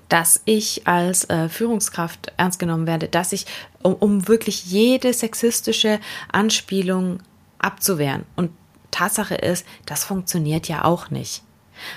Speaker 2: dass ich als äh, Führungskraft ernst genommen werde, dass ich, um, um wirklich jede sexistische Anspielung abzuwehren. Und Tatsache ist, das funktioniert ja auch nicht.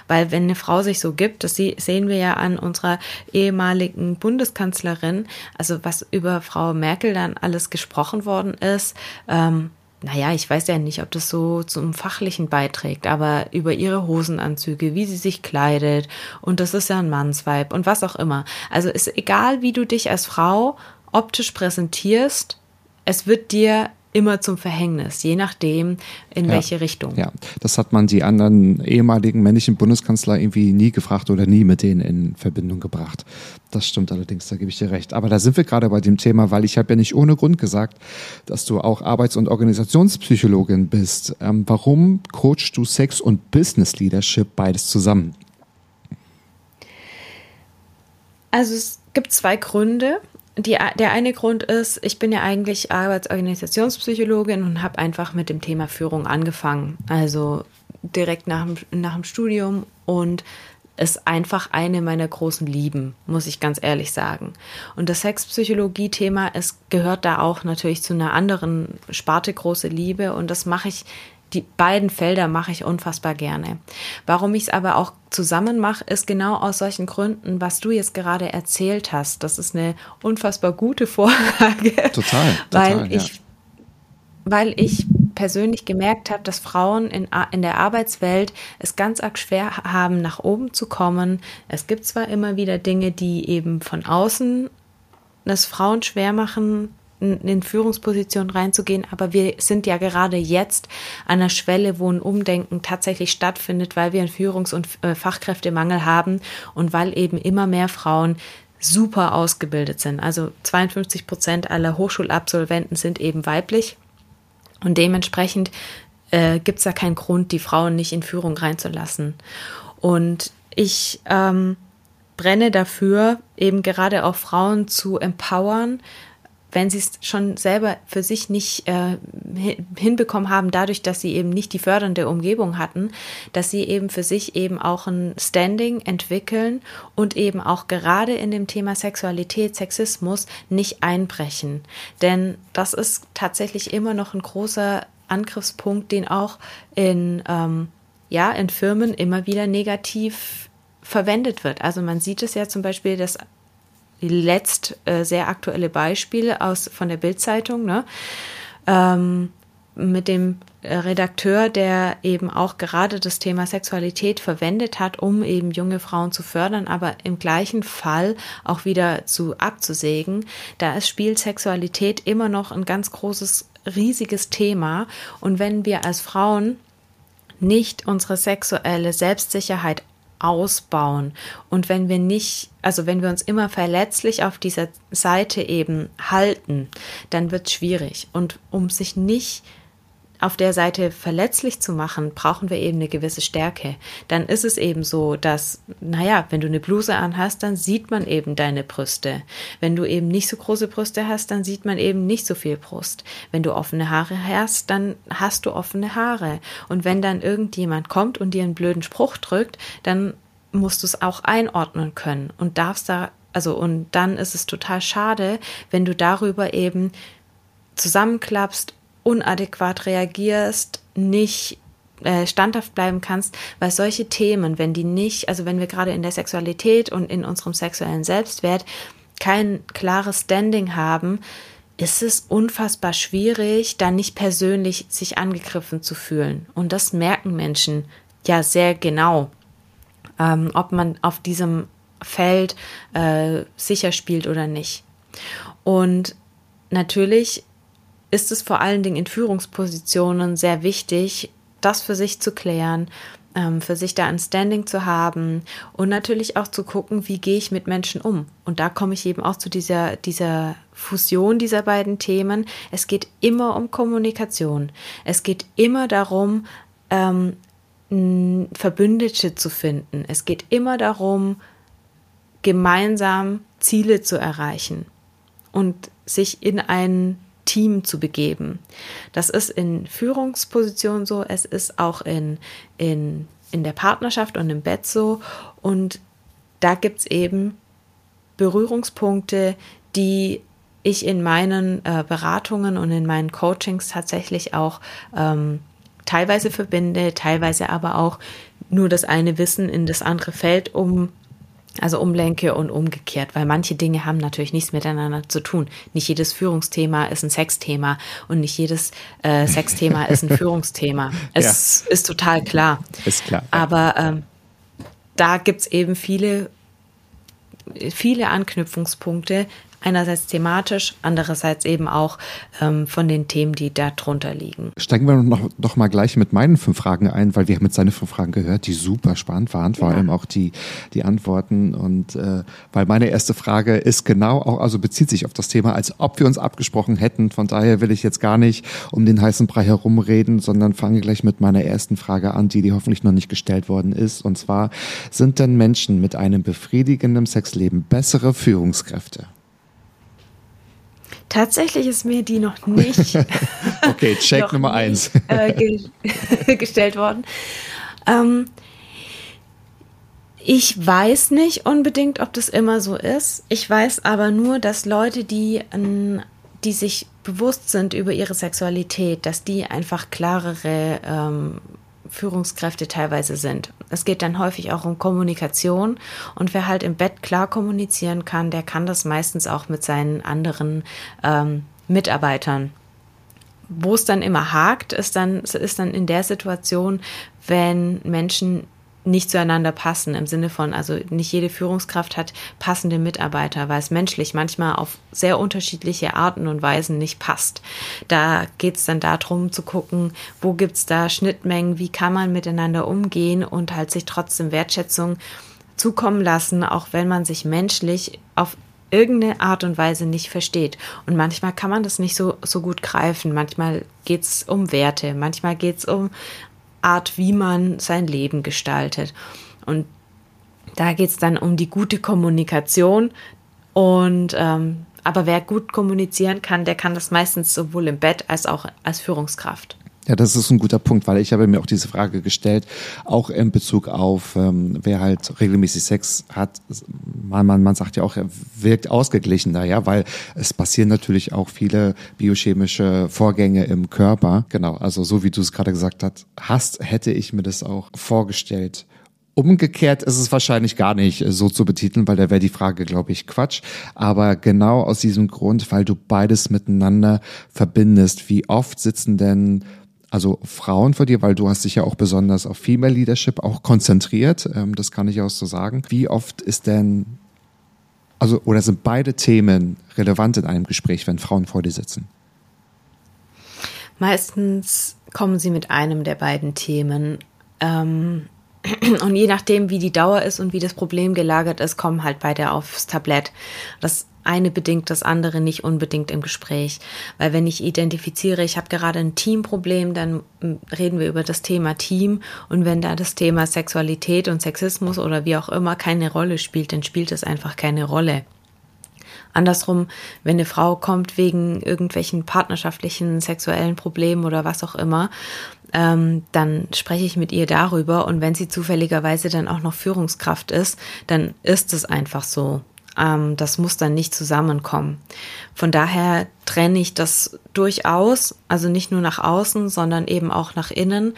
Speaker 2: Weil wenn eine Frau sich so gibt, das sehen wir ja an unserer ehemaligen Bundeskanzlerin, also was über Frau Merkel dann alles gesprochen worden ist, ähm, naja, ich weiß ja nicht, ob das so zum Fachlichen beiträgt, aber über ihre Hosenanzüge, wie sie sich kleidet und das ist ja ein Mannsweib und was auch immer. Also ist egal, wie du dich als Frau optisch präsentierst, es wird dir immer zum Verhängnis, je nachdem, in ja, welche Richtung.
Speaker 1: Ja, das hat man die anderen ehemaligen männlichen Bundeskanzler irgendwie nie gefragt oder nie mit denen in Verbindung gebracht. Das stimmt allerdings, da gebe ich dir recht. Aber da sind wir gerade bei dem Thema, weil ich habe ja nicht ohne Grund gesagt, dass du auch Arbeits- und Organisationspsychologin bist. Ähm, warum coachst du Sex und Business Leadership beides zusammen?
Speaker 2: Also es gibt zwei Gründe die, der eine Grund ist, ich bin ja eigentlich Arbeitsorganisationspsychologin und habe einfach mit dem Thema Führung angefangen. Also direkt nach dem, nach dem Studium und ist einfach eine meiner großen Lieben, muss ich ganz ehrlich sagen. Und das Sexpsychologie-Thema, es gehört da auch natürlich zu einer anderen Sparte große Liebe und das mache ich die beiden Felder mache ich unfassbar gerne. Warum ich es aber auch zusammen mache, ist genau aus solchen Gründen, was du jetzt gerade erzählt hast. Das ist eine unfassbar gute Vorlage.
Speaker 1: Total. total
Speaker 2: weil ich, ja. weil ich persönlich gemerkt habe, dass Frauen in, in der Arbeitswelt es ganz arg schwer haben, nach oben zu kommen. Es gibt zwar immer wieder Dinge, die eben von außen das Frauen schwer machen, in Führungspositionen reinzugehen, aber wir sind ja gerade jetzt an der Schwelle, wo ein Umdenken tatsächlich stattfindet, weil wir einen Führungs- und äh, Fachkräftemangel haben und weil eben immer mehr Frauen super ausgebildet sind. Also 52 Prozent aller Hochschulabsolventen sind eben weiblich und dementsprechend äh, gibt es da keinen Grund, die Frauen nicht in Führung reinzulassen. Und ich ähm, brenne dafür, eben gerade auch Frauen zu empowern, wenn sie es schon selber für sich nicht äh, hinbekommen haben, dadurch, dass sie eben nicht die fördernde Umgebung hatten, dass sie eben für sich eben auch ein Standing entwickeln und eben auch gerade in dem Thema Sexualität, Sexismus nicht einbrechen. Denn das ist tatsächlich immer noch ein großer Angriffspunkt, den auch in, ähm, ja, in Firmen immer wieder negativ verwendet wird. Also man sieht es ja zum Beispiel, dass letzt äh, sehr aktuelle Beispiel aus von der Bildzeitung, ne? Ähm, mit dem äh, Redakteur, der eben auch gerade das Thema Sexualität verwendet hat, um eben junge Frauen zu fördern, aber im gleichen Fall auch wieder zu abzusägen. Da ist Spielsexualität immer noch ein ganz großes, riesiges Thema. Und wenn wir als Frauen nicht unsere sexuelle Selbstsicherheit ausbauen. Und wenn wir nicht, also wenn wir uns immer verletzlich auf dieser Seite eben halten, dann wird es schwierig. Und um sich nicht auf der Seite verletzlich zu machen, brauchen wir eben eine gewisse Stärke. Dann ist es eben so, dass, naja, wenn du eine Bluse anhast, dann sieht man eben deine Brüste. Wenn du eben nicht so große Brüste hast, dann sieht man eben nicht so viel Brust. Wenn du offene Haare hast, dann hast du offene Haare. Und wenn dann irgendjemand kommt und dir einen blöden Spruch drückt, dann musst du es auch einordnen können und darfst da, also und dann ist es total schade, wenn du darüber eben zusammenklappst unadäquat reagierst, nicht äh, standhaft bleiben kannst, weil solche Themen, wenn die nicht, also wenn wir gerade in der Sexualität und in unserem sexuellen Selbstwert kein klares Standing haben, ist es unfassbar schwierig, da nicht persönlich sich angegriffen zu fühlen. Und das merken Menschen ja sehr genau, ähm, ob man auf diesem Feld äh, sicher spielt oder nicht. Und natürlich ist es vor allen Dingen in Führungspositionen sehr wichtig, das für sich zu klären, ähm, für sich da ein Standing zu haben und natürlich auch zu gucken, wie gehe ich mit Menschen um. Und da komme ich eben auch zu dieser, dieser Fusion dieser beiden Themen. Es geht immer um Kommunikation. Es geht immer darum, ähm, Verbündete zu finden. Es geht immer darum, gemeinsam Ziele zu erreichen und sich in ein Team zu begeben. Das ist in Führungspositionen so, es ist auch in, in, in der Partnerschaft und im Bett so. Und da gibt es eben Berührungspunkte, die ich in meinen äh, Beratungen und in meinen Coachings tatsächlich auch ähm, teilweise verbinde, teilweise aber auch nur das eine Wissen in das andere Feld um also umlenke und umgekehrt, weil manche Dinge haben natürlich nichts miteinander zu tun. Nicht jedes Führungsthema ist ein Sexthema und nicht jedes äh, Sexthema ist ein Führungsthema. Es ja. ist total klar.
Speaker 1: Ist klar.
Speaker 2: Ja. Aber ähm, da gibt's eben viele, viele Anknüpfungspunkte, Einerseits thematisch, andererseits eben auch ähm, von den Themen, die da drunter liegen.
Speaker 1: Steigen wir noch, noch mal gleich mit meinen fünf Fragen ein, weil wir haben jetzt seine fünf Fragen gehört, die super spannend waren, vor ja. allem auch die, die Antworten. Und äh, weil meine erste Frage ist genau auch, also bezieht sich auf das Thema, als ob wir uns abgesprochen hätten. Von daher will ich jetzt gar nicht um den heißen Brei herumreden, sondern fange gleich mit meiner ersten Frage an, die, die hoffentlich noch nicht gestellt worden ist. Und zwar, sind denn Menschen mit einem befriedigenden Sexleben bessere Führungskräfte?
Speaker 2: Tatsächlich ist mir die noch nicht.
Speaker 1: okay, Check noch Nummer eins.
Speaker 2: äh, ge gestellt worden. Ähm, ich weiß nicht unbedingt, ob das immer so ist. Ich weiß aber nur, dass Leute, die, die sich bewusst sind über ihre Sexualität, dass die einfach klarere ähm, Führungskräfte teilweise sind. Es geht dann häufig auch um Kommunikation und wer halt im Bett klar kommunizieren kann, der kann das meistens auch mit seinen anderen ähm, Mitarbeitern. Wo es dann immer hakt, ist dann, ist dann in der Situation, wenn Menschen nicht zueinander passen, im Sinne von, also nicht jede Führungskraft hat passende Mitarbeiter, weil es menschlich manchmal auf sehr unterschiedliche Arten und Weisen nicht passt. Da geht es dann darum zu gucken, wo gibt es da Schnittmengen, wie kann man miteinander umgehen und halt sich trotzdem Wertschätzung zukommen lassen, auch wenn man sich menschlich auf irgendeine Art und Weise nicht versteht. Und manchmal kann man das nicht so, so gut greifen. Manchmal geht es um Werte, manchmal geht es um Art, wie man sein Leben gestaltet. Und da geht es dann um die gute Kommunikation und ähm, Aber wer gut kommunizieren kann, der kann das meistens sowohl im Bett als auch als Führungskraft.
Speaker 1: Ja, das ist ein guter Punkt, weil ich habe mir auch diese Frage gestellt, auch in Bezug auf, ähm, wer halt regelmäßig Sex hat. Man, man, man sagt ja auch, er wirkt ausgeglichener, ja, weil es passieren natürlich auch viele biochemische Vorgänge im Körper. Genau, also so wie du es gerade gesagt hast, hätte ich mir das auch vorgestellt. Umgekehrt ist es wahrscheinlich gar nicht so zu betiteln, weil da wäre die Frage, glaube ich, Quatsch. Aber genau aus diesem Grund, weil du beides miteinander verbindest, wie oft sitzen denn also Frauen vor dir, weil du hast dich ja auch besonders auf Female Leadership auch konzentriert, ähm, das kann ich auch so sagen. Wie oft ist denn, also oder sind beide Themen relevant in einem Gespräch, wenn Frauen vor dir sitzen?
Speaker 2: Meistens kommen sie mit einem der beiden Themen. Ähm, und je nachdem, wie die Dauer ist und wie das Problem gelagert ist, kommen halt beide aufs Tablett. Das eine bedingt das andere nicht unbedingt im Gespräch. Weil wenn ich identifiziere, ich habe gerade ein Teamproblem, dann hm, reden wir über das Thema Team. Und wenn da das Thema Sexualität und Sexismus oder wie auch immer keine Rolle spielt, dann spielt es einfach keine Rolle. Andersrum, wenn eine Frau kommt wegen irgendwelchen partnerschaftlichen, sexuellen Problemen oder was auch immer, ähm, dann spreche ich mit ihr darüber und wenn sie zufälligerweise dann auch noch Führungskraft ist, dann ist es einfach so. Ähm, das muss dann nicht zusammenkommen. Von daher trenne ich das durchaus, also nicht nur nach außen, sondern eben auch nach innen.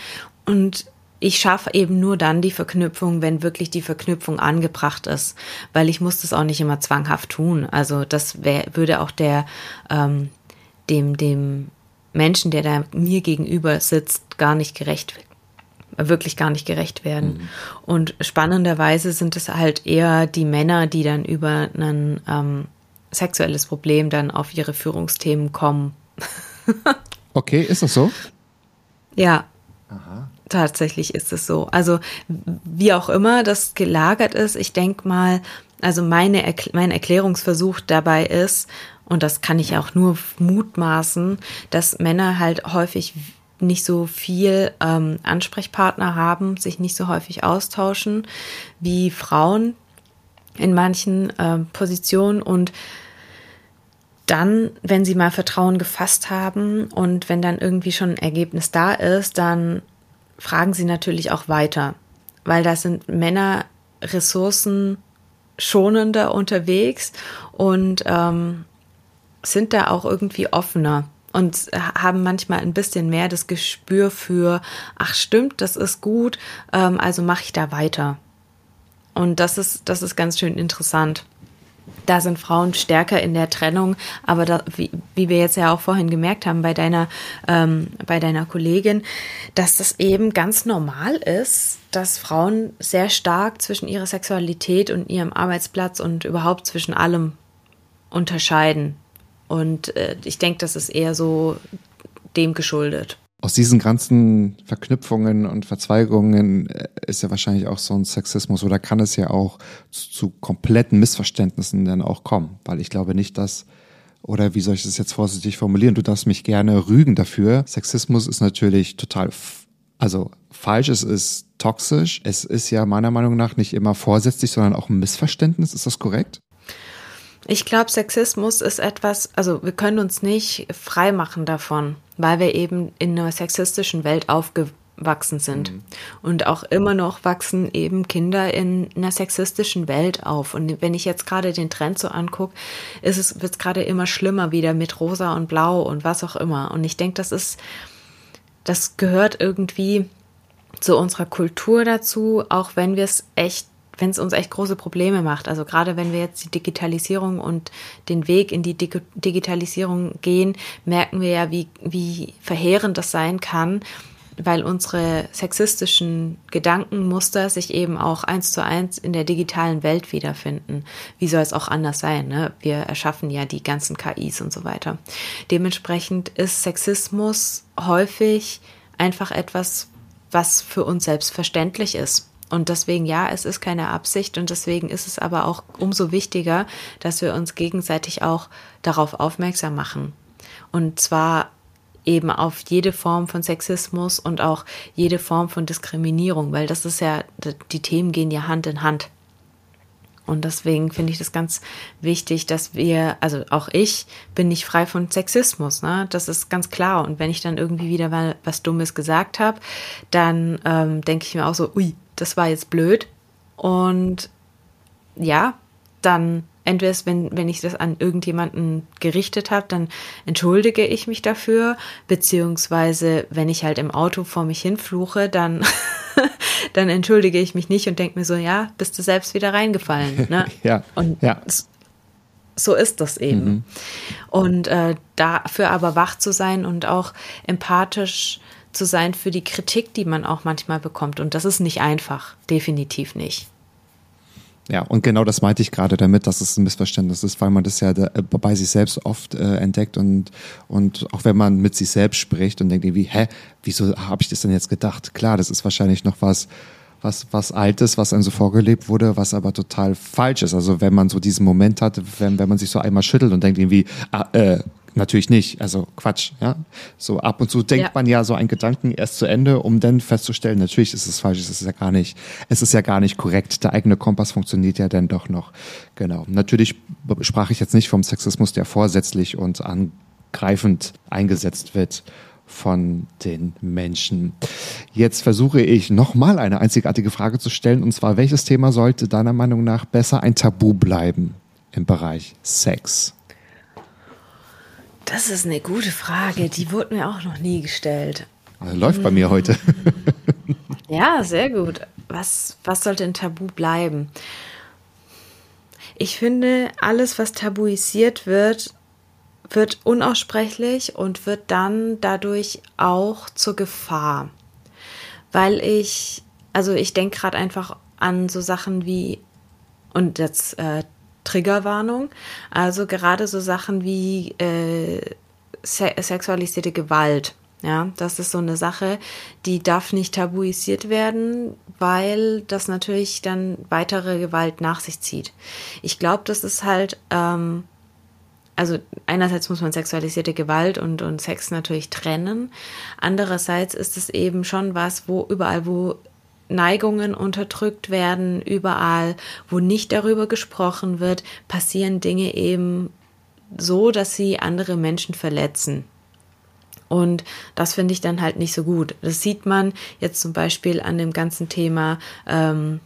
Speaker 2: Und ich schaffe eben nur dann die Verknüpfung, wenn wirklich die Verknüpfung angebracht ist, weil ich muss das auch nicht immer zwanghaft tun. Also das wär, würde auch der ähm, dem dem Menschen, der da mir gegenüber sitzt, gar nicht gerecht wirklich gar nicht gerecht werden. Mhm. Und spannenderweise sind es halt eher die Männer, die dann über ein ähm, sexuelles Problem dann auf ihre Führungsthemen kommen.
Speaker 1: okay, ist das so?
Speaker 2: Ja. Aha. Tatsächlich ist es so. Also wie auch immer das gelagert ist, ich denke mal, also meine, mein Erklärungsversuch dabei ist, und das kann ich auch nur mutmaßen, dass Männer halt häufig nicht so viel ähm, Ansprechpartner haben, sich nicht so häufig austauschen wie Frauen in manchen äh, Positionen. Und dann, wenn sie mal Vertrauen gefasst haben und wenn dann irgendwie schon ein Ergebnis da ist, dann fragen sie natürlich auch weiter, weil da sind Männer Ressourcen schonender unterwegs und ähm, sind da auch irgendwie offener und haben manchmal ein bisschen mehr das Gespür für, ach stimmt, das ist gut, ähm, also mache ich da weiter. Und das ist, das ist ganz schön interessant. Da sind Frauen stärker in der Trennung, aber da, wie, wie wir jetzt ja auch vorhin gemerkt haben bei deiner, ähm, bei deiner Kollegin, dass das eben ganz normal ist, dass Frauen sehr stark zwischen ihrer Sexualität und ihrem Arbeitsplatz und überhaupt zwischen allem unterscheiden. Und äh, ich denke, das ist eher so dem geschuldet.
Speaker 1: Aus diesen ganzen Verknüpfungen und Verzweigungen äh, ist ja wahrscheinlich auch so ein Sexismus oder kann es ja auch zu, zu kompletten Missverständnissen dann auch kommen, weil ich glaube nicht, dass oder wie soll ich das jetzt vorsichtig formulieren? Du darfst mich gerne rügen dafür. Sexismus ist natürlich total, also falsch, es ist toxisch. Es ist ja meiner Meinung nach nicht immer vorsätzlich, sondern auch ein Missverständnis. Ist das korrekt?
Speaker 2: Ich glaube, Sexismus ist etwas, also wir können uns nicht frei machen davon, weil wir eben in einer sexistischen Welt aufgewachsen sind. Mhm. Und auch immer noch wachsen eben Kinder in einer sexistischen Welt auf. Und wenn ich jetzt gerade den Trend so angucke, ist es, wird es gerade immer schlimmer wieder mit rosa und blau und was auch immer. Und ich denke, das ist, das gehört irgendwie zu unserer Kultur dazu, auch wenn wir es echt wenn es uns echt große Probleme macht. Also gerade wenn wir jetzt die Digitalisierung und den Weg in die Dig Digitalisierung gehen, merken wir ja, wie, wie verheerend das sein kann, weil unsere sexistischen Gedankenmuster sich eben auch eins zu eins in der digitalen Welt wiederfinden. Wie soll es auch anders sein? Ne? Wir erschaffen ja die ganzen KIs und so weiter. Dementsprechend ist Sexismus häufig einfach etwas, was für uns selbstverständlich ist. Und deswegen, ja, es ist keine Absicht und deswegen ist es aber auch umso wichtiger, dass wir uns gegenseitig auch darauf aufmerksam machen. Und zwar eben auf jede Form von Sexismus und auch jede Form von Diskriminierung, weil das ist ja, die Themen gehen ja Hand in Hand. Und deswegen finde ich das ganz wichtig, dass wir, also auch ich bin nicht frei von Sexismus, ne? Das ist ganz klar. Und wenn ich dann irgendwie wieder mal was Dummes gesagt habe, dann ähm, denke ich mir auch so, ui, das war jetzt blöd. Und ja, dann entweder wenn, wenn ich das an irgendjemanden gerichtet habe, dann entschuldige ich mich dafür, beziehungsweise wenn ich halt im Auto vor mich hinfluche, dann, dann entschuldige ich mich nicht und denke mir so, ja, bist du selbst wieder reingefallen. Ne?
Speaker 1: ja.
Speaker 2: Und
Speaker 1: ja.
Speaker 2: so ist das eben. Mhm. Und äh, dafür aber wach zu sein und auch empathisch zu sein für die Kritik, die man auch manchmal bekommt. Und das ist nicht einfach, definitiv nicht.
Speaker 1: Ja, und genau das meinte ich gerade damit, dass es ein Missverständnis ist, weil man das ja da, bei sich selbst oft äh, entdeckt und, und auch wenn man mit sich selbst spricht und denkt irgendwie, hä, wieso habe ich das denn jetzt gedacht? Klar, das ist wahrscheinlich noch was, was, was Altes, was einem so vorgelebt wurde, was aber total falsch ist. Also wenn man so diesen Moment hat, wenn, wenn man sich so einmal schüttelt und denkt irgendwie, ah, äh, Natürlich nicht, also Quatsch, ja. So ab und zu denkt ja. man ja so einen Gedanken erst zu Ende, um dann festzustellen, natürlich ist es falsch, es ist ja gar nicht, es ist ja gar nicht korrekt. Der eigene Kompass funktioniert ja dann doch noch. Genau. Natürlich sprach ich jetzt nicht vom Sexismus, der vorsätzlich und angreifend eingesetzt wird von den Menschen. Jetzt versuche ich nochmal eine einzigartige Frage zu stellen, und zwar, welches Thema sollte deiner Meinung nach besser ein Tabu bleiben im Bereich Sex?
Speaker 2: Das ist eine gute Frage. Die wurde mir auch noch nie gestellt.
Speaker 1: Also läuft bei mir heute.
Speaker 2: ja, sehr gut. Was, was sollte ein Tabu bleiben? Ich finde, alles, was tabuisiert wird, wird unaussprechlich und wird dann dadurch auch zur Gefahr. Weil ich, also ich denke gerade einfach an so Sachen wie, und jetzt äh, Triggerwarnung. Also gerade so Sachen wie äh, se sexualisierte Gewalt. Ja, das ist so eine Sache, die darf nicht tabuisiert werden, weil das natürlich dann weitere Gewalt nach sich zieht. Ich glaube, das ist halt, ähm, also einerseits muss man sexualisierte Gewalt und, und Sex natürlich trennen. Andererseits ist es eben schon was, wo überall, wo Neigungen unterdrückt werden, überall, wo nicht darüber gesprochen wird, passieren Dinge eben so, dass sie andere Menschen verletzen. Und das finde ich dann halt nicht so gut. Das sieht man jetzt zum Beispiel an dem ganzen Thema ähm,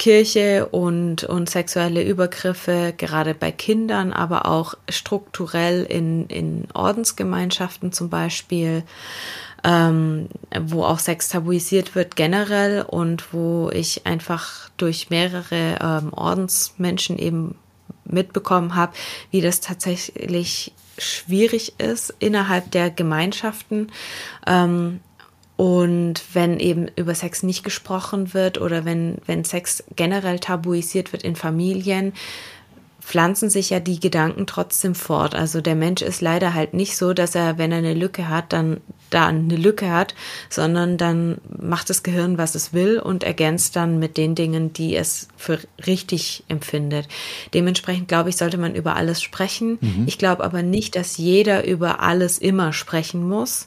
Speaker 2: Kirche und, und sexuelle Übergriffe, gerade bei Kindern, aber auch strukturell in, in Ordensgemeinschaften zum Beispiel ähm, wo auch Sex tabuisiert wird generell und wo ich einfach durch mehrere ähm, Ordensmenschen eben mitbekommen habe, wie das tatsächlich schwierig ist innerhalb der Gemeinschaften. Ähm, und wenn eben über Sex nicht gesprochen wird oder wenn, wenn Sex generell tabuisiert wird in Familien, pflanzen sich ja die Gedanken trotzdem fort. Also der Mensch ist leider halt nicht so, dass er, wenn er eine Lücke hat, dann da eine Lücke hat, sondern dann macht das Gehirn, was es will und ergänzt dann mit den Dingen, die es für richtig empfindet. Dementsprechend glaube ich, sollte man über alles sprechen. Mhm. Ich glaube aber nicht, dass jeder über alles immer sprechen muss,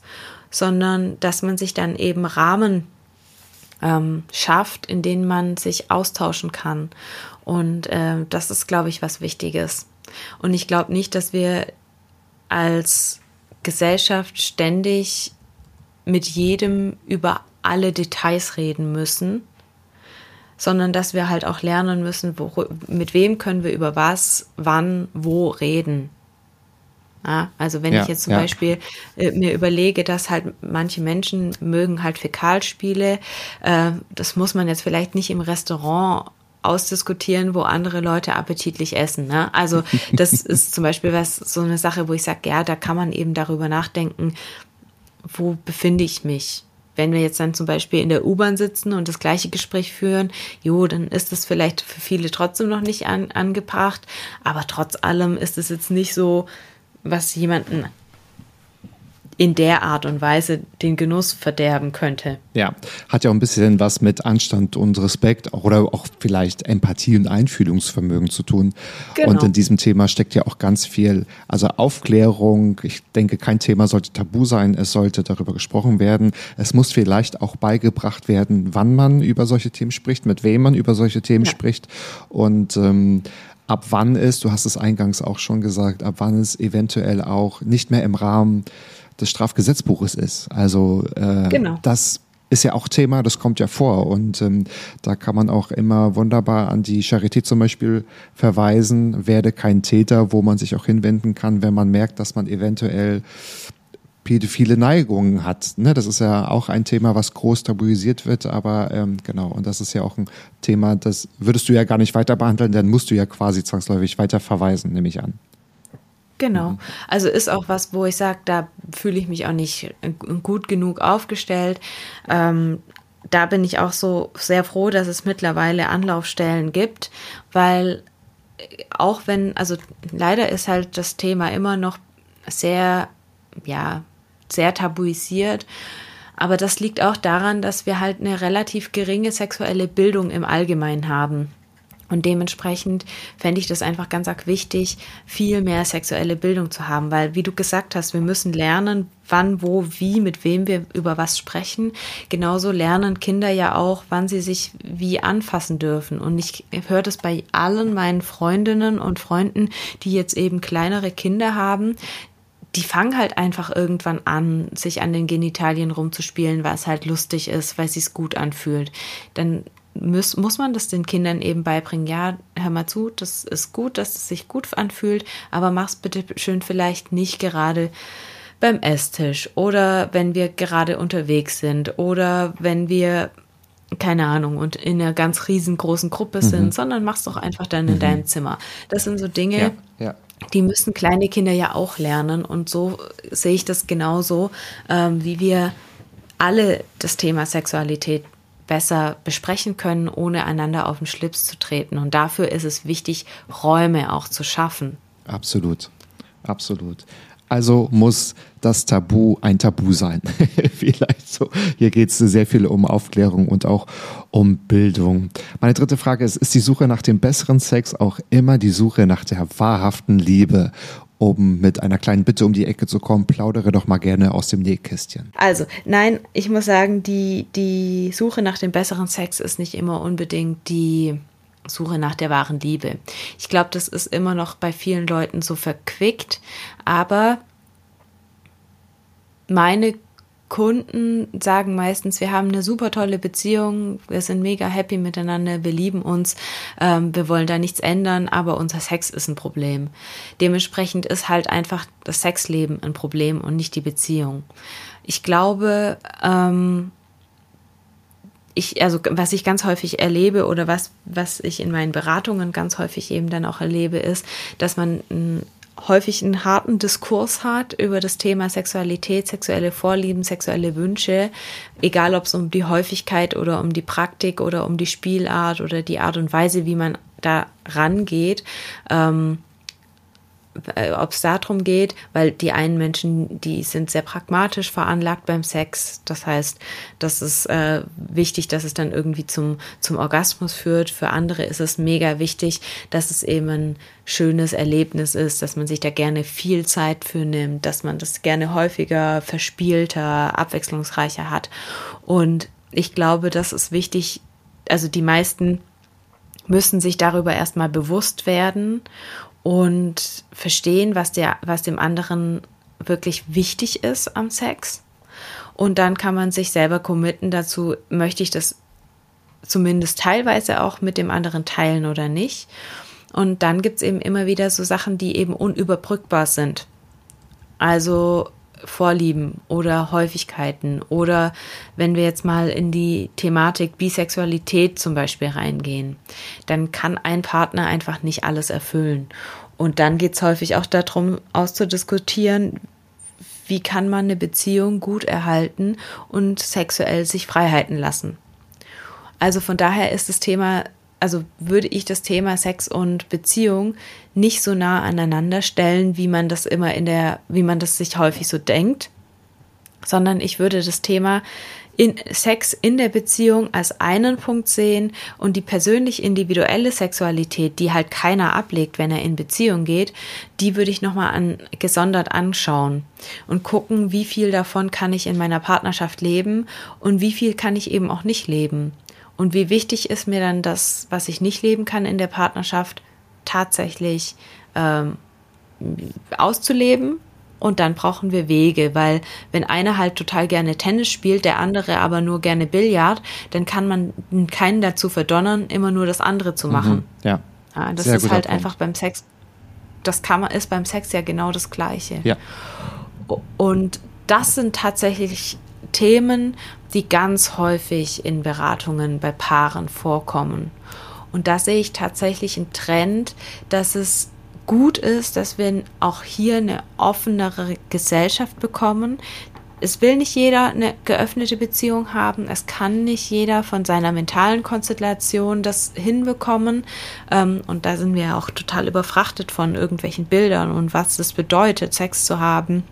Speaker 2: sondern dass man sich dann eben Rahmen ähm, schafft, in denen man sich austauschen kann. Und äh, das ist, glaube ich, was Wichtiges. Und ich glaube nicht, dass wir als Gesellschaft ständig mit jedem über alle Details reden müssen, sondern dass wir halt auch lernen müssen, wo, mit wem können wir über was, wann, wo reden. Ja, also wenn ja, ich jetzt zum ja. Beispiel äh, mir überlege, dass halt manche Menschen mögen halt Fäkalspiele, äh, das muss man jetzt vielleicht nicht im Restaurant ausdiskutieren, wo andere Leute appetitlich essen. Ne? Also das ist zum Beispiel was so eine Sache, wo ich sage, ja, da kann man eben darüber nachdenken, wo befinde ich mich. Wenn wir jetzt dann zum Beispiel in der U-Bahn sitzen und das gleiche Gespräch führen, jo, dann ist das vielleicht für viele trotzdem noch nicht an, angebracht, aber trotz allem ist es jetzt nicht so, was jemanden in der Art und Weise den Genuss verderben könnte.
Speaker 1: Ja, hat ja auch ein bisschen was mit Anstand und Respekt oder auch vielleicht Empathie und Einfühlungsvermögen zu tun. Genau. Und in diesem Thema steckt ja auch ganz viel, also Aufklärung. Ich denke, kein Thema sollte tabu sein. Es sollte darüber gesprochen werden. Es muss vielleicht auch beigebracht werden, wann man über solche Themen spricht, mit wem man über solche Themen ja. spricht und ähm, ab wann es, du hast es eingangs auch schon gesagt, ab wann es eventuell auch nicht mehr im Rahmen des Strafgesetzbuches ist. Also äh, genau. das ist ja auch Thema, das kommt ja vor. Und ähm, da kann man auch immer wunderbar an die Charité zum Beispiel verweisen, werde kein Täter, wo man sich auch hinwenden kann, wenn man merkt, dass man eventuell pädophile Neigungen hat. Ne, das ist ja auch ein Thema, was groß tabuisiert wird, aber ähm, genau, und das ist ja auch ein Thema, das würdest du ja gar nicht weiter behandeln, dann musst du ja quasi zwangsläufig weiter verweisen, nehme ich an.
Speaker 2: Genau. Mhm. Also ist auch was, wo ich sage, da fühle ich mich auch nicht gut genug aufgestellt. Ähm, da bin ich auch so sehr froh, dass es mittlerweile Anlaufstellen gibt, weil auch wenn, also leider ist halt das Thema immer noch sehr, ja, sehr tabuisiert. Aber das liegt auch daran, dass wir halt eine relativ geringe sexuelle Bildung im Allgemeinen haben. Und dementsprechend fände ich das einfach ganz arg wichtig, viel mehr sexuelle Bildung zu haben, weil, wie du gesagt hast, wir müssen lernen, wann, wo, wie, mit wem wir über was sprechen. Genauso lernen Kinder ja auch, wann sie sich wie anfassen dürfen. Und ich höre das bei allen meinen Freundinnen und Freunden, die jetzt eben kleinere Kinder haben, die fangen halt einfach irgendwann an, sich an den Genitalien rumzuspielen, weil es halt lustig ist, weil es sich gut anfühlt. Dann muss, muss man das den Kindern eben beibringen. Ja, hör mal zu, das ist gut, dass es sich gut anfühlt, aber mach's bitte schön vielleicht nicht gerade beim Esstisch oder wenn wir gerade unterwegs sind oder wenn wir keine Ahnung, und in einer ganz riesengroßen Gruppe sind, mhm. sondern mach's doch einfach dann in mhm. deinem Zimmer. Das sind so Dinge, ja, ja die müssen kleine Kinder ja auch lernen. Und so sehe ich das genauso, ähm, wie wir alle das Thema Sexualität besser besprechen können, ohne einander auf den Schlips zu treten. Und dafür ist es wichtig, Räume auch zu schaffen.
Speaker 1: Absolut, absolut. Also muss das Tabu ein Tabu sein. Vielleicht so. Hier geht es sehr viel um Aufklärung und auch um Bildung. Meine dritte Frage ist, ist die Suche nach dem besseren Sex auch immer die Suche nach der wahrhaften Liebe? Um mit einer kleinen Bitte um die Ecke zu kommen, plaudere doch mal gerne aus dem Nähkästchen.
Speaker 2: Also, nein, ich muss sagen, die, die Suche nach dem besseren Sex ist nicht immer unbedingt die Suche nach der wahren Liebe. Ich glaube, das ist immer noch bei vielen Leuten so verquickt, aber meine Kunden sagen meistens, wir haben eine super tolle Beziehung, wir sind mega happy miteinander, wir lieben uns, ähm, wir wollen da nichts ändern, aber unser Sex ist ein Problem. Dementsprechend ist halt einfach das Sexleben ein Problem und nicht die Beziehung. Ich glaube, ähm, ich, also was ich ganz häufig erlebe oder was, was ich in meinen Beratungen ganz häufig eben dann auch erlebe, ist, dass man m, häufig einen harten Diskurs hat über das Thema Sexualität, sexuelle Vorlieben, sexuelle Wünsche, egal ob es um die Häufigkeit oder um die Praktik oder um die Spielart oder die Art und Weise, wie man da rangeht. Ähm, äh, ob es darum geht, weil die einen Menschen, die sind sehr pragmatisch veranlagt beim Sex. Das heißt, das ist äh, wichtig, dass es dann irgendwie zum, zum Orgasmus führt. Für andere ist es mega wichtig, dass es eben ein schönes Erlebnis ist, dass man sich da gerne viel Zeit für nimmt, dass man das gerne häufiger, verspielter, abwechslungsreicher hat. Und ich glaube, das ist wichtig. Also die meisten müssen sich darüber erstmal bewusst werden und verstehen, was, der, was dem anderen wirklich wichtig ist am Sex. Und dann kann man sich selber committen dazu, möchte ich das zumindest teilweise auch mit dem anderen teilen oder nicht. Und dann gibt es eben immer wieder so Sachen, die eben unüberbrückbar sind. Also Vorlieben oder Häufigkeiten oder wenn wir jetzt mal in die Thematik Bisexualität zum Beispiel reingehen, dann kann ein Partner einfach nicht alles erfüllen. Und dann geht es häufig auch darum, auszudiskutieren, wie kann man eine Beziehung gut erhalten und sexuell sich freihalten lassen. Also von daher ist das Thema also würde ich das Thema Sex und Beziehung nicht so nah aneinander stellen, wie man das immer in der, wie man das sich häufig so denkt. sondern ich würde das Thema in Sex in der Beziehung als einen Punkt sehen und die persönlich individuelle Sexualität, die halt keiner ablegt, wenn er in Beziehung geht, die würde ich nochmal an, gesondert anschauen und gucken, wie viel davon kann ich in meiner Partnerschaft leben und wie viel kann ich eben auch nicht leben. Und wie wichtig ist mir dann das, was ich nicht leben kann in der Partnerschaft, tatsächlich ähm, auszuleben und dann brauchen wir Wege, weil wenn einer halt total gerne Tennis spielt, der andere aber nur gerne Billard, dann kann man keinen dazu verdonnern, immer nur das andere zu machen. Mhm,
Speaker 1: ja.
Speaker 2: ja. Das Sehr ist halt Punkt. einfach beim Sex, das kann man, ist beim Sex ja genau das Gleiche.
Speaker 1: Ja.
Speaker 2: Und das sind tatsächlich Themen, die ganz häufig in Beratungen bei Paaren vorkommen. Und da sehe ich tatsächlich einen Trend, dass es gut ist, dass wir auch hier eine offenere Gesellschaft bekommen. Es will nicht jeder eine geöffnete Beziehung haben. Es kann nicht jeder von seiner mentalen Konstellation das hinbekommen. Ähm, und da sind wir auch total überfrachtet von irgendwelchen Bildern und was es bedeutet, Sex zu haben.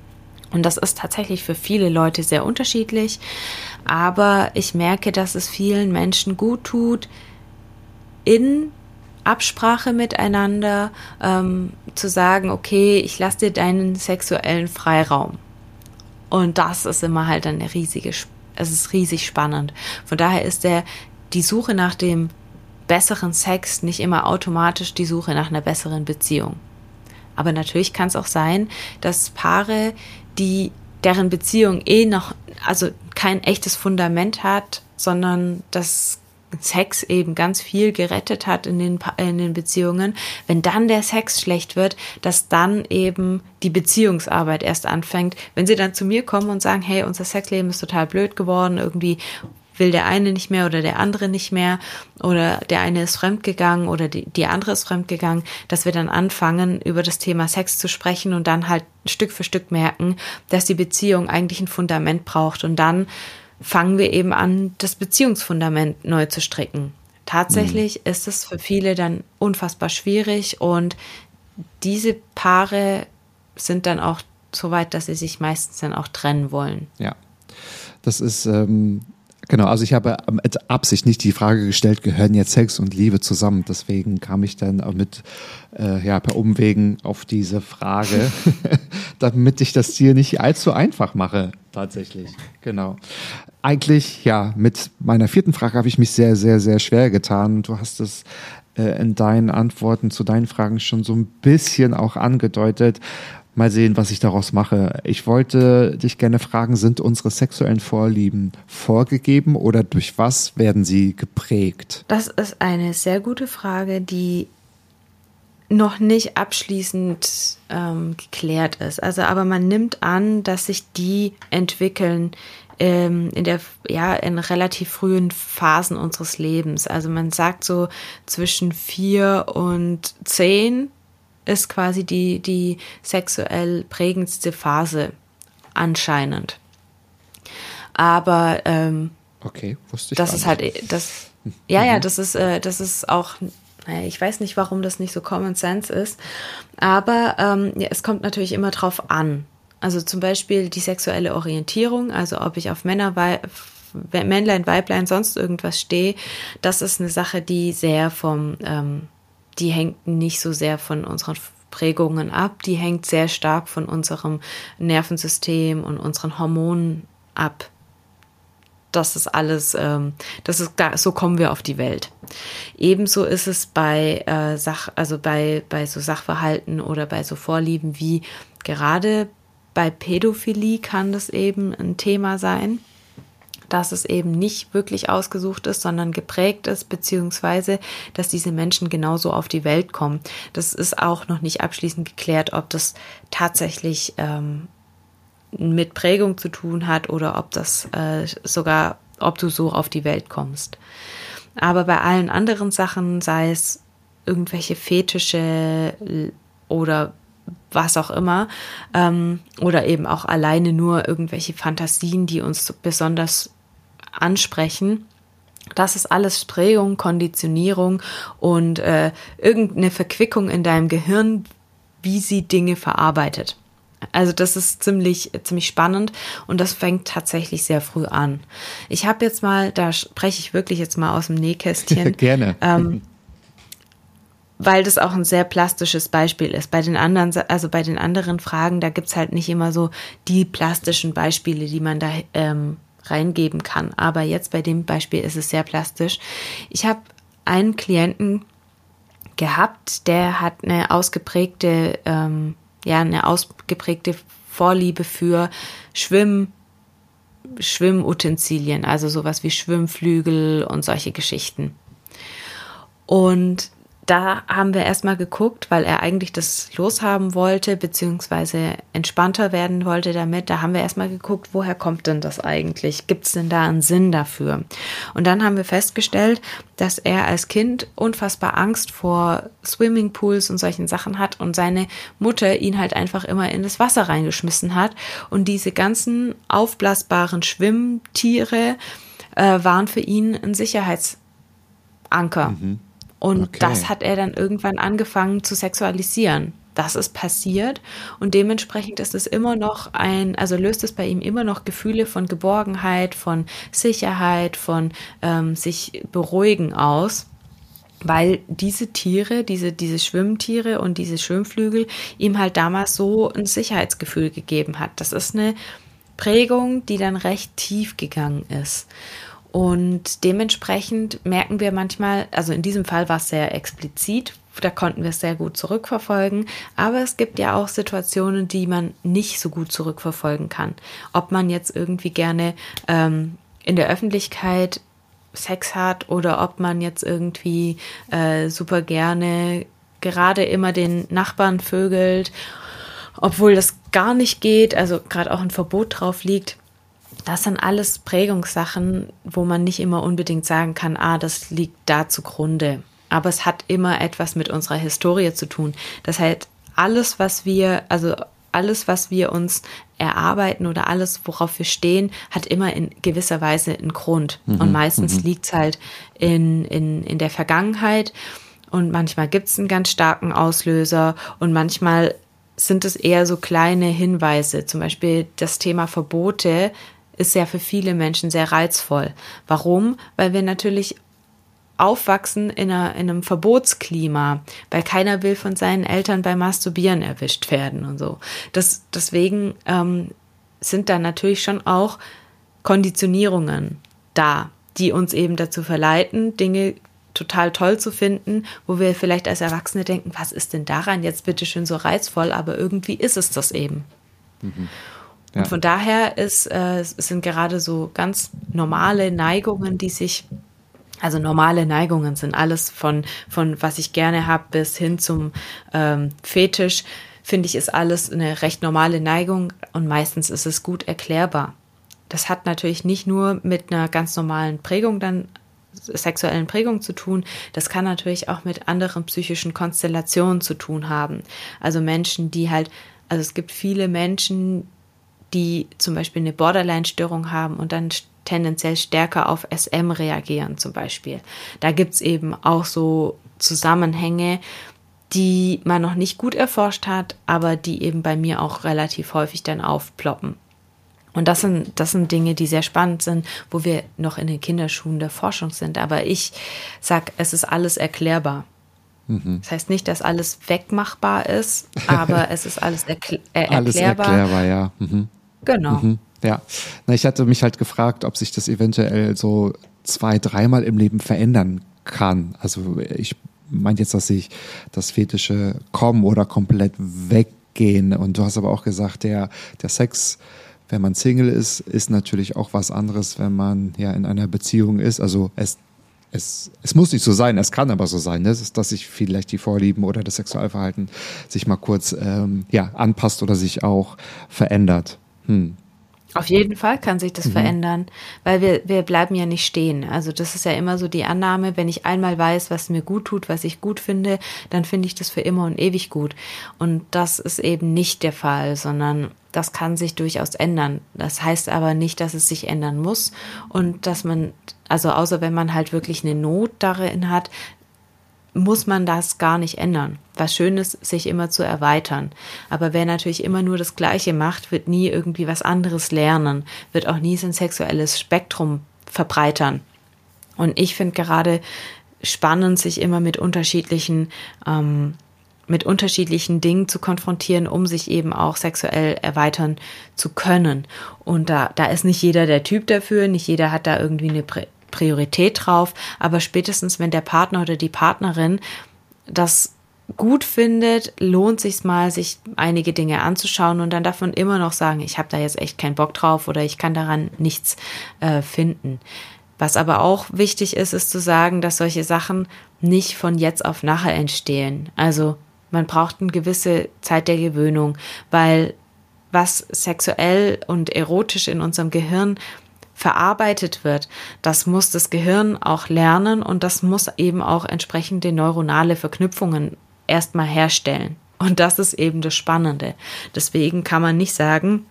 Speaker 2: Und das ist tatsächlich für viele Leute sehr unterschiedlich. Aber ich merke, dass es vielen Menschen gut tut, in Absprache miteinander ähm, zu sagen, okay, ich lasse dir deinen sexuellen Freiraum. Und das ist immer halt eine riesige, es ist riesig spannend. Von daher ist der, die Suche nach dem besseren Sex nicht immer automatisch die Suche nach einer besseren Beziehung. Aber natürlich kann es auch sein, dass Paare, die deren Beziehung eh noch, also kein echtes Fundament hat, sondern das Sex eben ganz viel gerettet hat in den, in den Beziehungen, wenn dann der Sex schlecht wird, dass dann eben die Beziehungsarbeit erst anfängt. Wenn sie dann zu mir kommen und sagen, hey, unser Sexleben ist total blöd geworden, irgendwie will der eine nicht mehr oder der andere nicht mehr oder der eine ist fremdgegangen oder die, die andere ist fremdgegangen, dass wir dann anfangen, über das Thema Sex zu sprechen und dann halt Stück für Stück merken, dass die Beziehung eigentlich ein Fundament braucht und dann fangen wir eben an, das Beziehungsfundament neu zu stricken. Tatsächlich mhm. ist es für viele dann unfassbar schwierig und diese Paare sind dann auch so weit, dass sie sich meistens dann auch trennen wollen.
Speaker 1: Ja, das ist ähm, Genau, also ich habe mit Absicht nicht die Frage gestellt, gehören jetzt Sex und Liebe zusammen? Deswegen kam ich dann mit, äh, ja, per Umwegen auf diese Frage, damit ich das hier nicht allzu einfach mache, tatsächlich. Genau. Eigentlich, ja, mit meiner vierten Frage habe ich mich sehr, sehr, sehr schwer getan. Du hast es äh, in deinen Antworten zu deinen Fragen schon so ein bisschen auch angedeutet. Mal sehen, was ich daraus mache. Ich wollte dich gerne fragen, sind unsere sexuellen Vorlieben vorgegeben oder durch was werden sie geprägt?
Speaker 2: Das ist eine sehr gute Frage, die noch nicht abschließend ähm, geklärt ist. Also, aber man nimmt an, dass sich die entwickeln ähm, in der ja in relativ frühen Phasen unseres Lebens. Also man sagt so zwischen vier und zehn ist quasi die, die sexuell prägendste Phase anscheinend. Aber ähm,
Speaker 1: okay, wusste ich
Speaker 2: das ist halt das ja ja mhm. das ist äh, das ist auch naja, ich weiß nicht, warum das nicht so Common Sense ist, aber ähm, ja, es kommt natürlich immer drauf an. Also zum Beispiel die sexuelle Orientierung, also ob ich auf Männer, Männlein, Weiblein, sonst irgendwas stehe, das ist eine Sache, die sehr vom ähm, die hängt nicht so sehr von unseren Prägungen ab, die hängt sehr stark von unserem Nervensystem und unseren Hormonen ab. Das ist alles, ähm, das ist so kommen wir auf die Welt. Ebenso ist es bei äh, Sach, also bei, bei so Sachverhalten oder bei so Vorlieben wie gerade bei Pädophilie kann das eben ein Thema sein dass es eben nicht wirklich ausgesucht ist, sondern geprägt ist, beziehungsweise dass diese Menschen genauso auf die Welt kommen. Das ist auch noch nicht abschließend geklärt, ob das tatsächlich ähm, mit Prägung zu tun hat oder ob das äh, sogar, ob du so auf die Welt kommst. Aber bei allen anderen Sachen, sei es irgendwelche Fetische oder was auch immer, ähm, oder eben auch alleine nur irgendwelche Fantasien, die uns besonders ansprechen. Das ist alles Prägung, Konditionierung und äh, irgendeine Verquickung in deinem Gehirn, wie sie Dinge verarbeitet. Also das ist ziemlich, ziemlich spannend und das fängt tatsächlich sehr früh an. Ich habe jetzt mal, da spreche ich wirklich jetzt mal aus dem Nähkästchen.
Speaker 1: Gerne.
Speaker 2: Ähm, weil das auch ein sehr plastisches Beispiel ist. Bei den anderen, also bei den anderen Fragen, da gibt's halt nicht immer so die plastischen Beispiele, die man da ähm, reingeben kann. Aber jetzt bei dem Beispiel ist es sehr plastisch. Ich habe einen Klienten gehabt, der hat eine ausgeprägte, ähm, ja, eine ausgeprägte Vorliebe für Schwimm, Schwimmutensilien, also sowas wie Schwimmflügel und solche Geschichten. Und da haben wir erstmal geguckt, weil er eigentlich das loshaben wollte, beziehungsweise entspannter werden wollte damit. Da haben wir erstmal geguckt, woher kommt denn das eigentlich? Gibt es denn da einen Sinn dafür? Und dann haben wir festgestellt, dass er als Kind unfassbar Angst vor Swimmingpools und solchen Sachen hat und seine Mutter ihn halt einfach immer in das Wasser reingeschmissen hat. Und diese ganzen aufblasbaren Schwimmtiere äh, waren für ihn ein Sicherheitsanker. Mhm. Und okay. das hat er dann irgendwann angefangen zu sexualisieren. Das ist passiert und dementsprechend ist es immer noch ein, also löst es bei ihm immer noch Gefühle von Geborgenheit, von Sicherheit, von ähm, sich beruhigen aus weil diese Tiere, diese, diese Schwimmtiere und diese Schwimmflügel ihm halt damals so ein Sicherheitsgefühl gegeben hat. Das ist eine Prägung, die dann recht tief gegangen ist. Und dementsprechend merken wir manchmal, also in diesem Fall war es sehr explizit, da konnten wir es sehr gut zurückverfolgen, aber es gibt ja auch Situationen, die man nicht so gut zurückverfolgen kann. Ob man jetzt irgendwie gerne ähm, in der Öffentlichkeit Sex hat oder ob man jetzt irgendwie äh, super gerne gerade immer den Nachbarn vögelt, obwohl das gar nicht geht, also gerade auch ein Verbot drauf liegt das sind alles Prägungssachen, wo man nicht immer unbedingt sagen kann, ah, das liegt da zugrunde. Aber es hat immer etwas mit unserer Historie zu tun. Das heißt, alles, was wir, also alles, was wir uns erarbeiten oder alles, worauf wir stehen, hat immer in gewisser Weise einen Grund. Mhm, und meistens mhm. liegt es halt in, in, in der Vergangenheit. Und manchmal gibt es einen ganz starken Auslöser und manchmal sind es eher so kleine Hinweise. Zum Beispiel das Thema Verbote ist ja für viele Menschen sehr reizvoll. Warum? Weil wir natürlich aufwachsen in, einer, in einem Verbotsklima, weil keiner will von seinen Eltern beim Masturbieren erwischt werden und so. Das, deswegen ähm, sind da natürlich schon auch Konditionierungen da, die uns eben dazu verleiten, Dinge total toll zu finden, wo wir vielleicht als Erwachsene denken, was ist denn daran jetzt bitte schön so reizvoll, aber irgendwie ist es das eben. Mhm. Ja. Und von daher ist, äh, es sind gerade so ganz normale Neigungen, die sich also normale Neigungen sind alles von, von was ich gerne habe bis hin zum ähm, Fetisch, finde ich, ist alles eine recht normale Neigung und meistens ist es gut erklärbar. Das hat natürlich nicht nur mit einer ganz normalen Prägung dann sexuellen Prägung zu tun. Das kann natürlich auch mit anderen psychischen Konstellationen zu tun haben. Also Menschen, die halt, also es gibt viele Menschen, die zum Beispiel eine Borderline-Störung haben und dann tendenziell stärker auf SM reagieren zum Beispiel. Da gibt's eben auch so Zusammenhänge, die man noch nicht gut erforscht hat, aber die eben bei mir auch relativ häufig dann aufploppen. Und das sind, das sind Dinge, die sehr spannend sind, wo wir noch in den Kinderschuhen der Forschung sind. Aber ich sag, es ist alles erklärbar. Mhm. Das heißt nicht, dass alles wegmachbar ist, aber es ist alles, erkl äh, erklärbar. Alles erklärbar,
Speaker 1: ja. Mhm.
Speaker 2: Genau. Mhm,
Speaker 1: ja. Na, ich hatte mich halt gefragt, ob sich das eventuell so zwei, dreimal im Leben verändern kann. Also ich meine jetzt, dass sich das Fetische kommen oder komplett weggehen. Und du hast aber auch gesagt, der, der Sex, wenn man Single ist, ist natürlich auch was anderes, wenn man ja in einer Beziehung ist. Also es es, es muss nicht so sein, es kann aber so sein, ne? dass sich vielleicht die Vorlieben oder das Sexualverhalten sich mal kurz ähm, ja, anpasst oder sich auch verändert. Hm.
Speaker 2: Auf jeden Fall kann sich das mhm. verändern, weil wir, wir bleiben ja nicht stehen. Also das ist ja immer so die Annahme, wenn ich einmal weiß, was mir gut tut, was ich gut finde, dann finde ich das für immer und ewig gut. Und das ist eben nicht der Fall, sondern das kann sich durchaus ändern. Das heißt aber nicht, dass es sich ändern muss und dass man, also außer wenn man halt wirklich eine Not darin hat, muss man das gar nicht ändern. Was schön ist, sich immer zu erweitern. Aber wer natürlich immer nur das Gleiche macht, wird nie irgendwie was anderes lernen, wird auch nie sein sexuelles Spektrum verbreitern. Und ich finde gerade spannend, sich immer mit unterschiedlichen ähm, mit unterschiedlichen Dingen zu konfrontieren, um sich eben auch sexuell erweitern zu können. Und da, da ist nicht jeder der Typ dafür, nicht jeder hat da irgendwie eine Priorität drauf, aber spätestens wenn der Partner oder die Partnerin das gut findet, lohnt sich mal, sich einige Dinge anzuschauen und dann davon immer noch sagen, ich habe da jetzt echt keinen Bock drauf oder ich kann daran nichts äh, finden. Was aber auch wichtig ist, ist zu sagen, dass solche Sachen nicht von jetzt auf nachher entstehen. Also man braucht eine gewisse Zeit der Gewöhnung, weil was sexuell und erotisch in unserem Gehirn verarbeitet wird, das muss das Gehirn auch lernen und das muss eben auch entsprechende neuronale Verknüpfungen erstmal herstellen. Und das ist eben das Spannende. Deswegen kann man nicht sagen,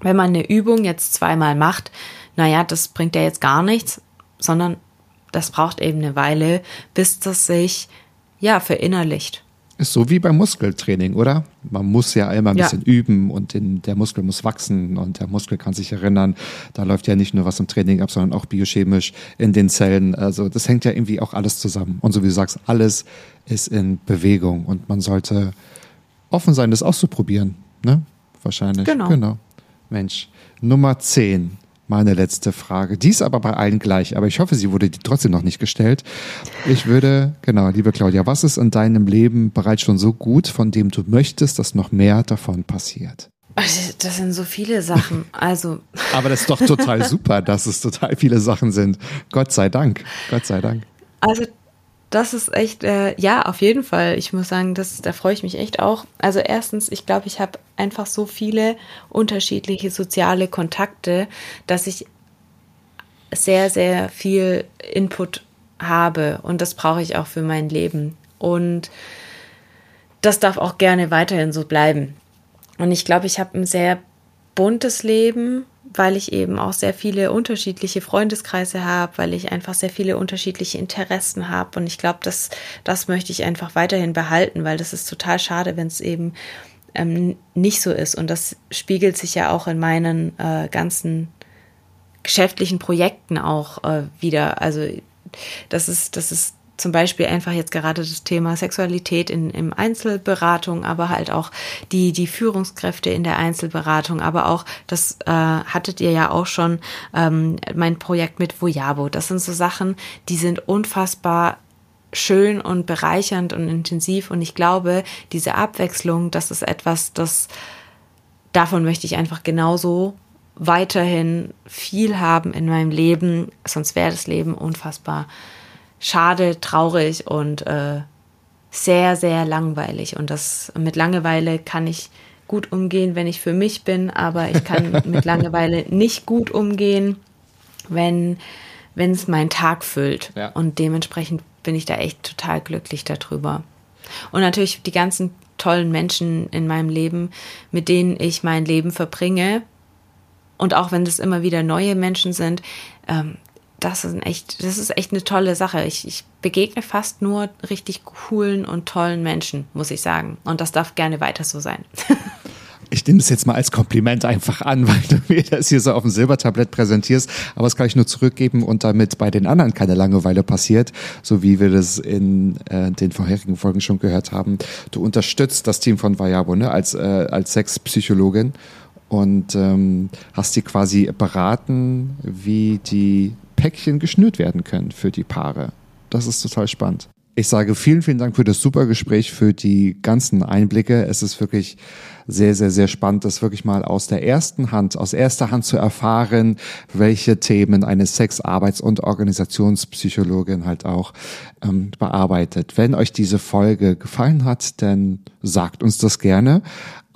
Speaker 2: wenn man eine Übung jetzt zweimal macht, naja, das bringt ja jetzt gar nichts, sondern das braucht eben eine Weile, bis das sich ja verinnerlicht.
Speaker 1: Ist so wie beim Muskeltraining, oder? Man muss ja immer ein ja. bisschen üben und den, der Muskel muss wachsen und der Muskel kann sich erinnern. Da läuft ja nicht nur was im Training ab, sondern auch biochemisch in den Zellen. Also das hängt ja irgendwie auch alles zusammen. Und so wie du sagst, alles ist in Bewegung und man sollte offen sein, das auszuprobieren. Ne? Wahrscheinlich.
Speaker 2: Genau.
Speaker 1: genau. Mensch. Nummer 10 meine letzte Frage. Die ist aber bei allen gleich, aber ich hoffe, sie wurde trotzdem noch nicht gestellt. Ich würde, genau, liebe Claudia, was ist in deinem Leben bereits schon so gut, von dem du möchtest, dass noch mehr davon passiert?
Speaker 2: Das sind so viele Sachen. Also.
Speaker 1: aber das ist doch total super, dass es total viele Sachen sind. Gott sei Dank. Gott sei Dank.
Speaker 2: Also das ist echt, äh, ja, auf jeden Fall. Ich muss sagen, das, da freue ich mich echt auch. Also erstens, ich glaube, ich habe einfach so viele unterschiedliche soziale Kontakte, dass ich sehr, sehr viel Input habe und das brauche ich auch für mein Leben. Und das darf auch gerne weiterhin so bleiben. Und ich glaube, ich habe ein sehr buntes Leben weil ich eben auch sehr viele unterschiedliche Freundeskreise habe, weil ich einfach sehr viele unterschiedliche Interessen habe. Und ich glaube, das, das möchte ich einfach weiterhin behalten, weil das ist total schade, wenn es eben ähm, nicht so ist. Und das spiegelt sich ja auch in meinen äh, ganzen geschäftlichen Projekten auch äh, wieder. Also das ist, das ist zum Beispiel einfach jetzt gerade das Thema Sexualität in, im Einzelberatung, aber halt auch die, die Führungskräfte in der Einzelberatung, aber auch, das äh, hattet ihr ja auch schon, ähm, mein Projekt mit Voyabo. Das sind so Sachen, die sind unfassbar schön und bereichernd und intensiv und ich glaube, diese Abwechslung, das ist etwas, das davon möchte ich einfach genauso weiterhin viel haben in meinem Leben, sonst wäre das Leben unfassbar schade, traurig und äh, sehr, sehr langweilig. Und das mit Langeweile kann ich gut umgehen, wenn ich für mich bin, aber ich kann mit Langeweile nicht gut umgehen, wenn wenn es meinen Tag füllt. Ja. Und dementsprechend bin ich da echt total glücklich darüber. Und natürlich die ganzen tollen Menschen in meinem Leben, mit denen ich mein Leben verbringe. Und auch wenn es immer wieder neue Menschen sind, ähm, das ist echt, das ist echt eine tolle Sache. Ich, ich begegne fast nur richtig coolen und tollen Menschen, muss ich sagen. Und das darf gerne weiter so sein.
Speaker 1: Ich nehme es jetzt mal als Kompliment einfach an, weil du mir das hier so auf dem Silbertablett präsentierst. Aber das kann ich nur zurückgeben und damit bei den anderen keine Langeweile passiert, so wie wir das in äh, den vorherigen Folgen schon gehört haben. Du unterstützt das Team von Vayabo ne, als, äh, als Sexpsychologin und ähm, hast die quasi beraten, wie die Päckchen geschnürt werden können für die Paare. Das ist total spannend. Ich sage vielen, vielen Dank für das super Gespräch, für die ganzen Einblicke. Es ist wirklich sehr, sehr, sehr spannend, das wirklich mal aus der ersten Hand, aus erster Hand zu erfahren, welche Themen eine Sex-, Arbeits- und Organisationspsychologin halt auch ähm, bearbeitet. Wenn euch diese Folge gefallen hat, dann sagt uns das gerne.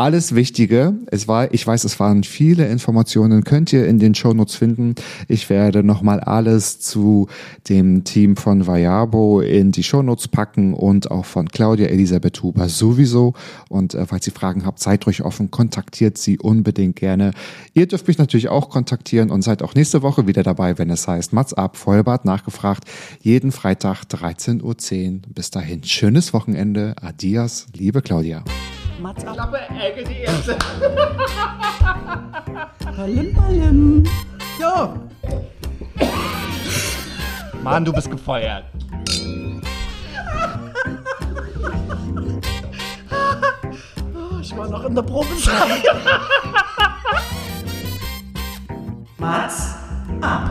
Speaker 1: Alles Wichtige, es war, ich weiß, es waren viele Informationen, könnt ihr in den Shownotes finden. Ich werde nochmal alles zu dem Team von Vayabo in die Shownotes packen und auch von Claudia Elisabeth Huber sowieso. Und äh, falls ihr Fragen habt, seid seid ruhig offen, kontaktiert sie unbedingt gerne. Ihr dürft mich natürlich auch kontaktieren und seid auch nächste Woche wieder dabei, wenn es heißt Mats ab, Vollbart nachgefragt. Jeden Freitag 13.10 Uhr. Bis dahin, schönes Wochenende. Adios, liebe Claudia.
Speaker 3: Mats ab. Ballen, ballen.
Speaker 4: Ja. Mann, du bist gefeuert.
Speaker 3: Ich war noch in der Probezeit. Mats ab.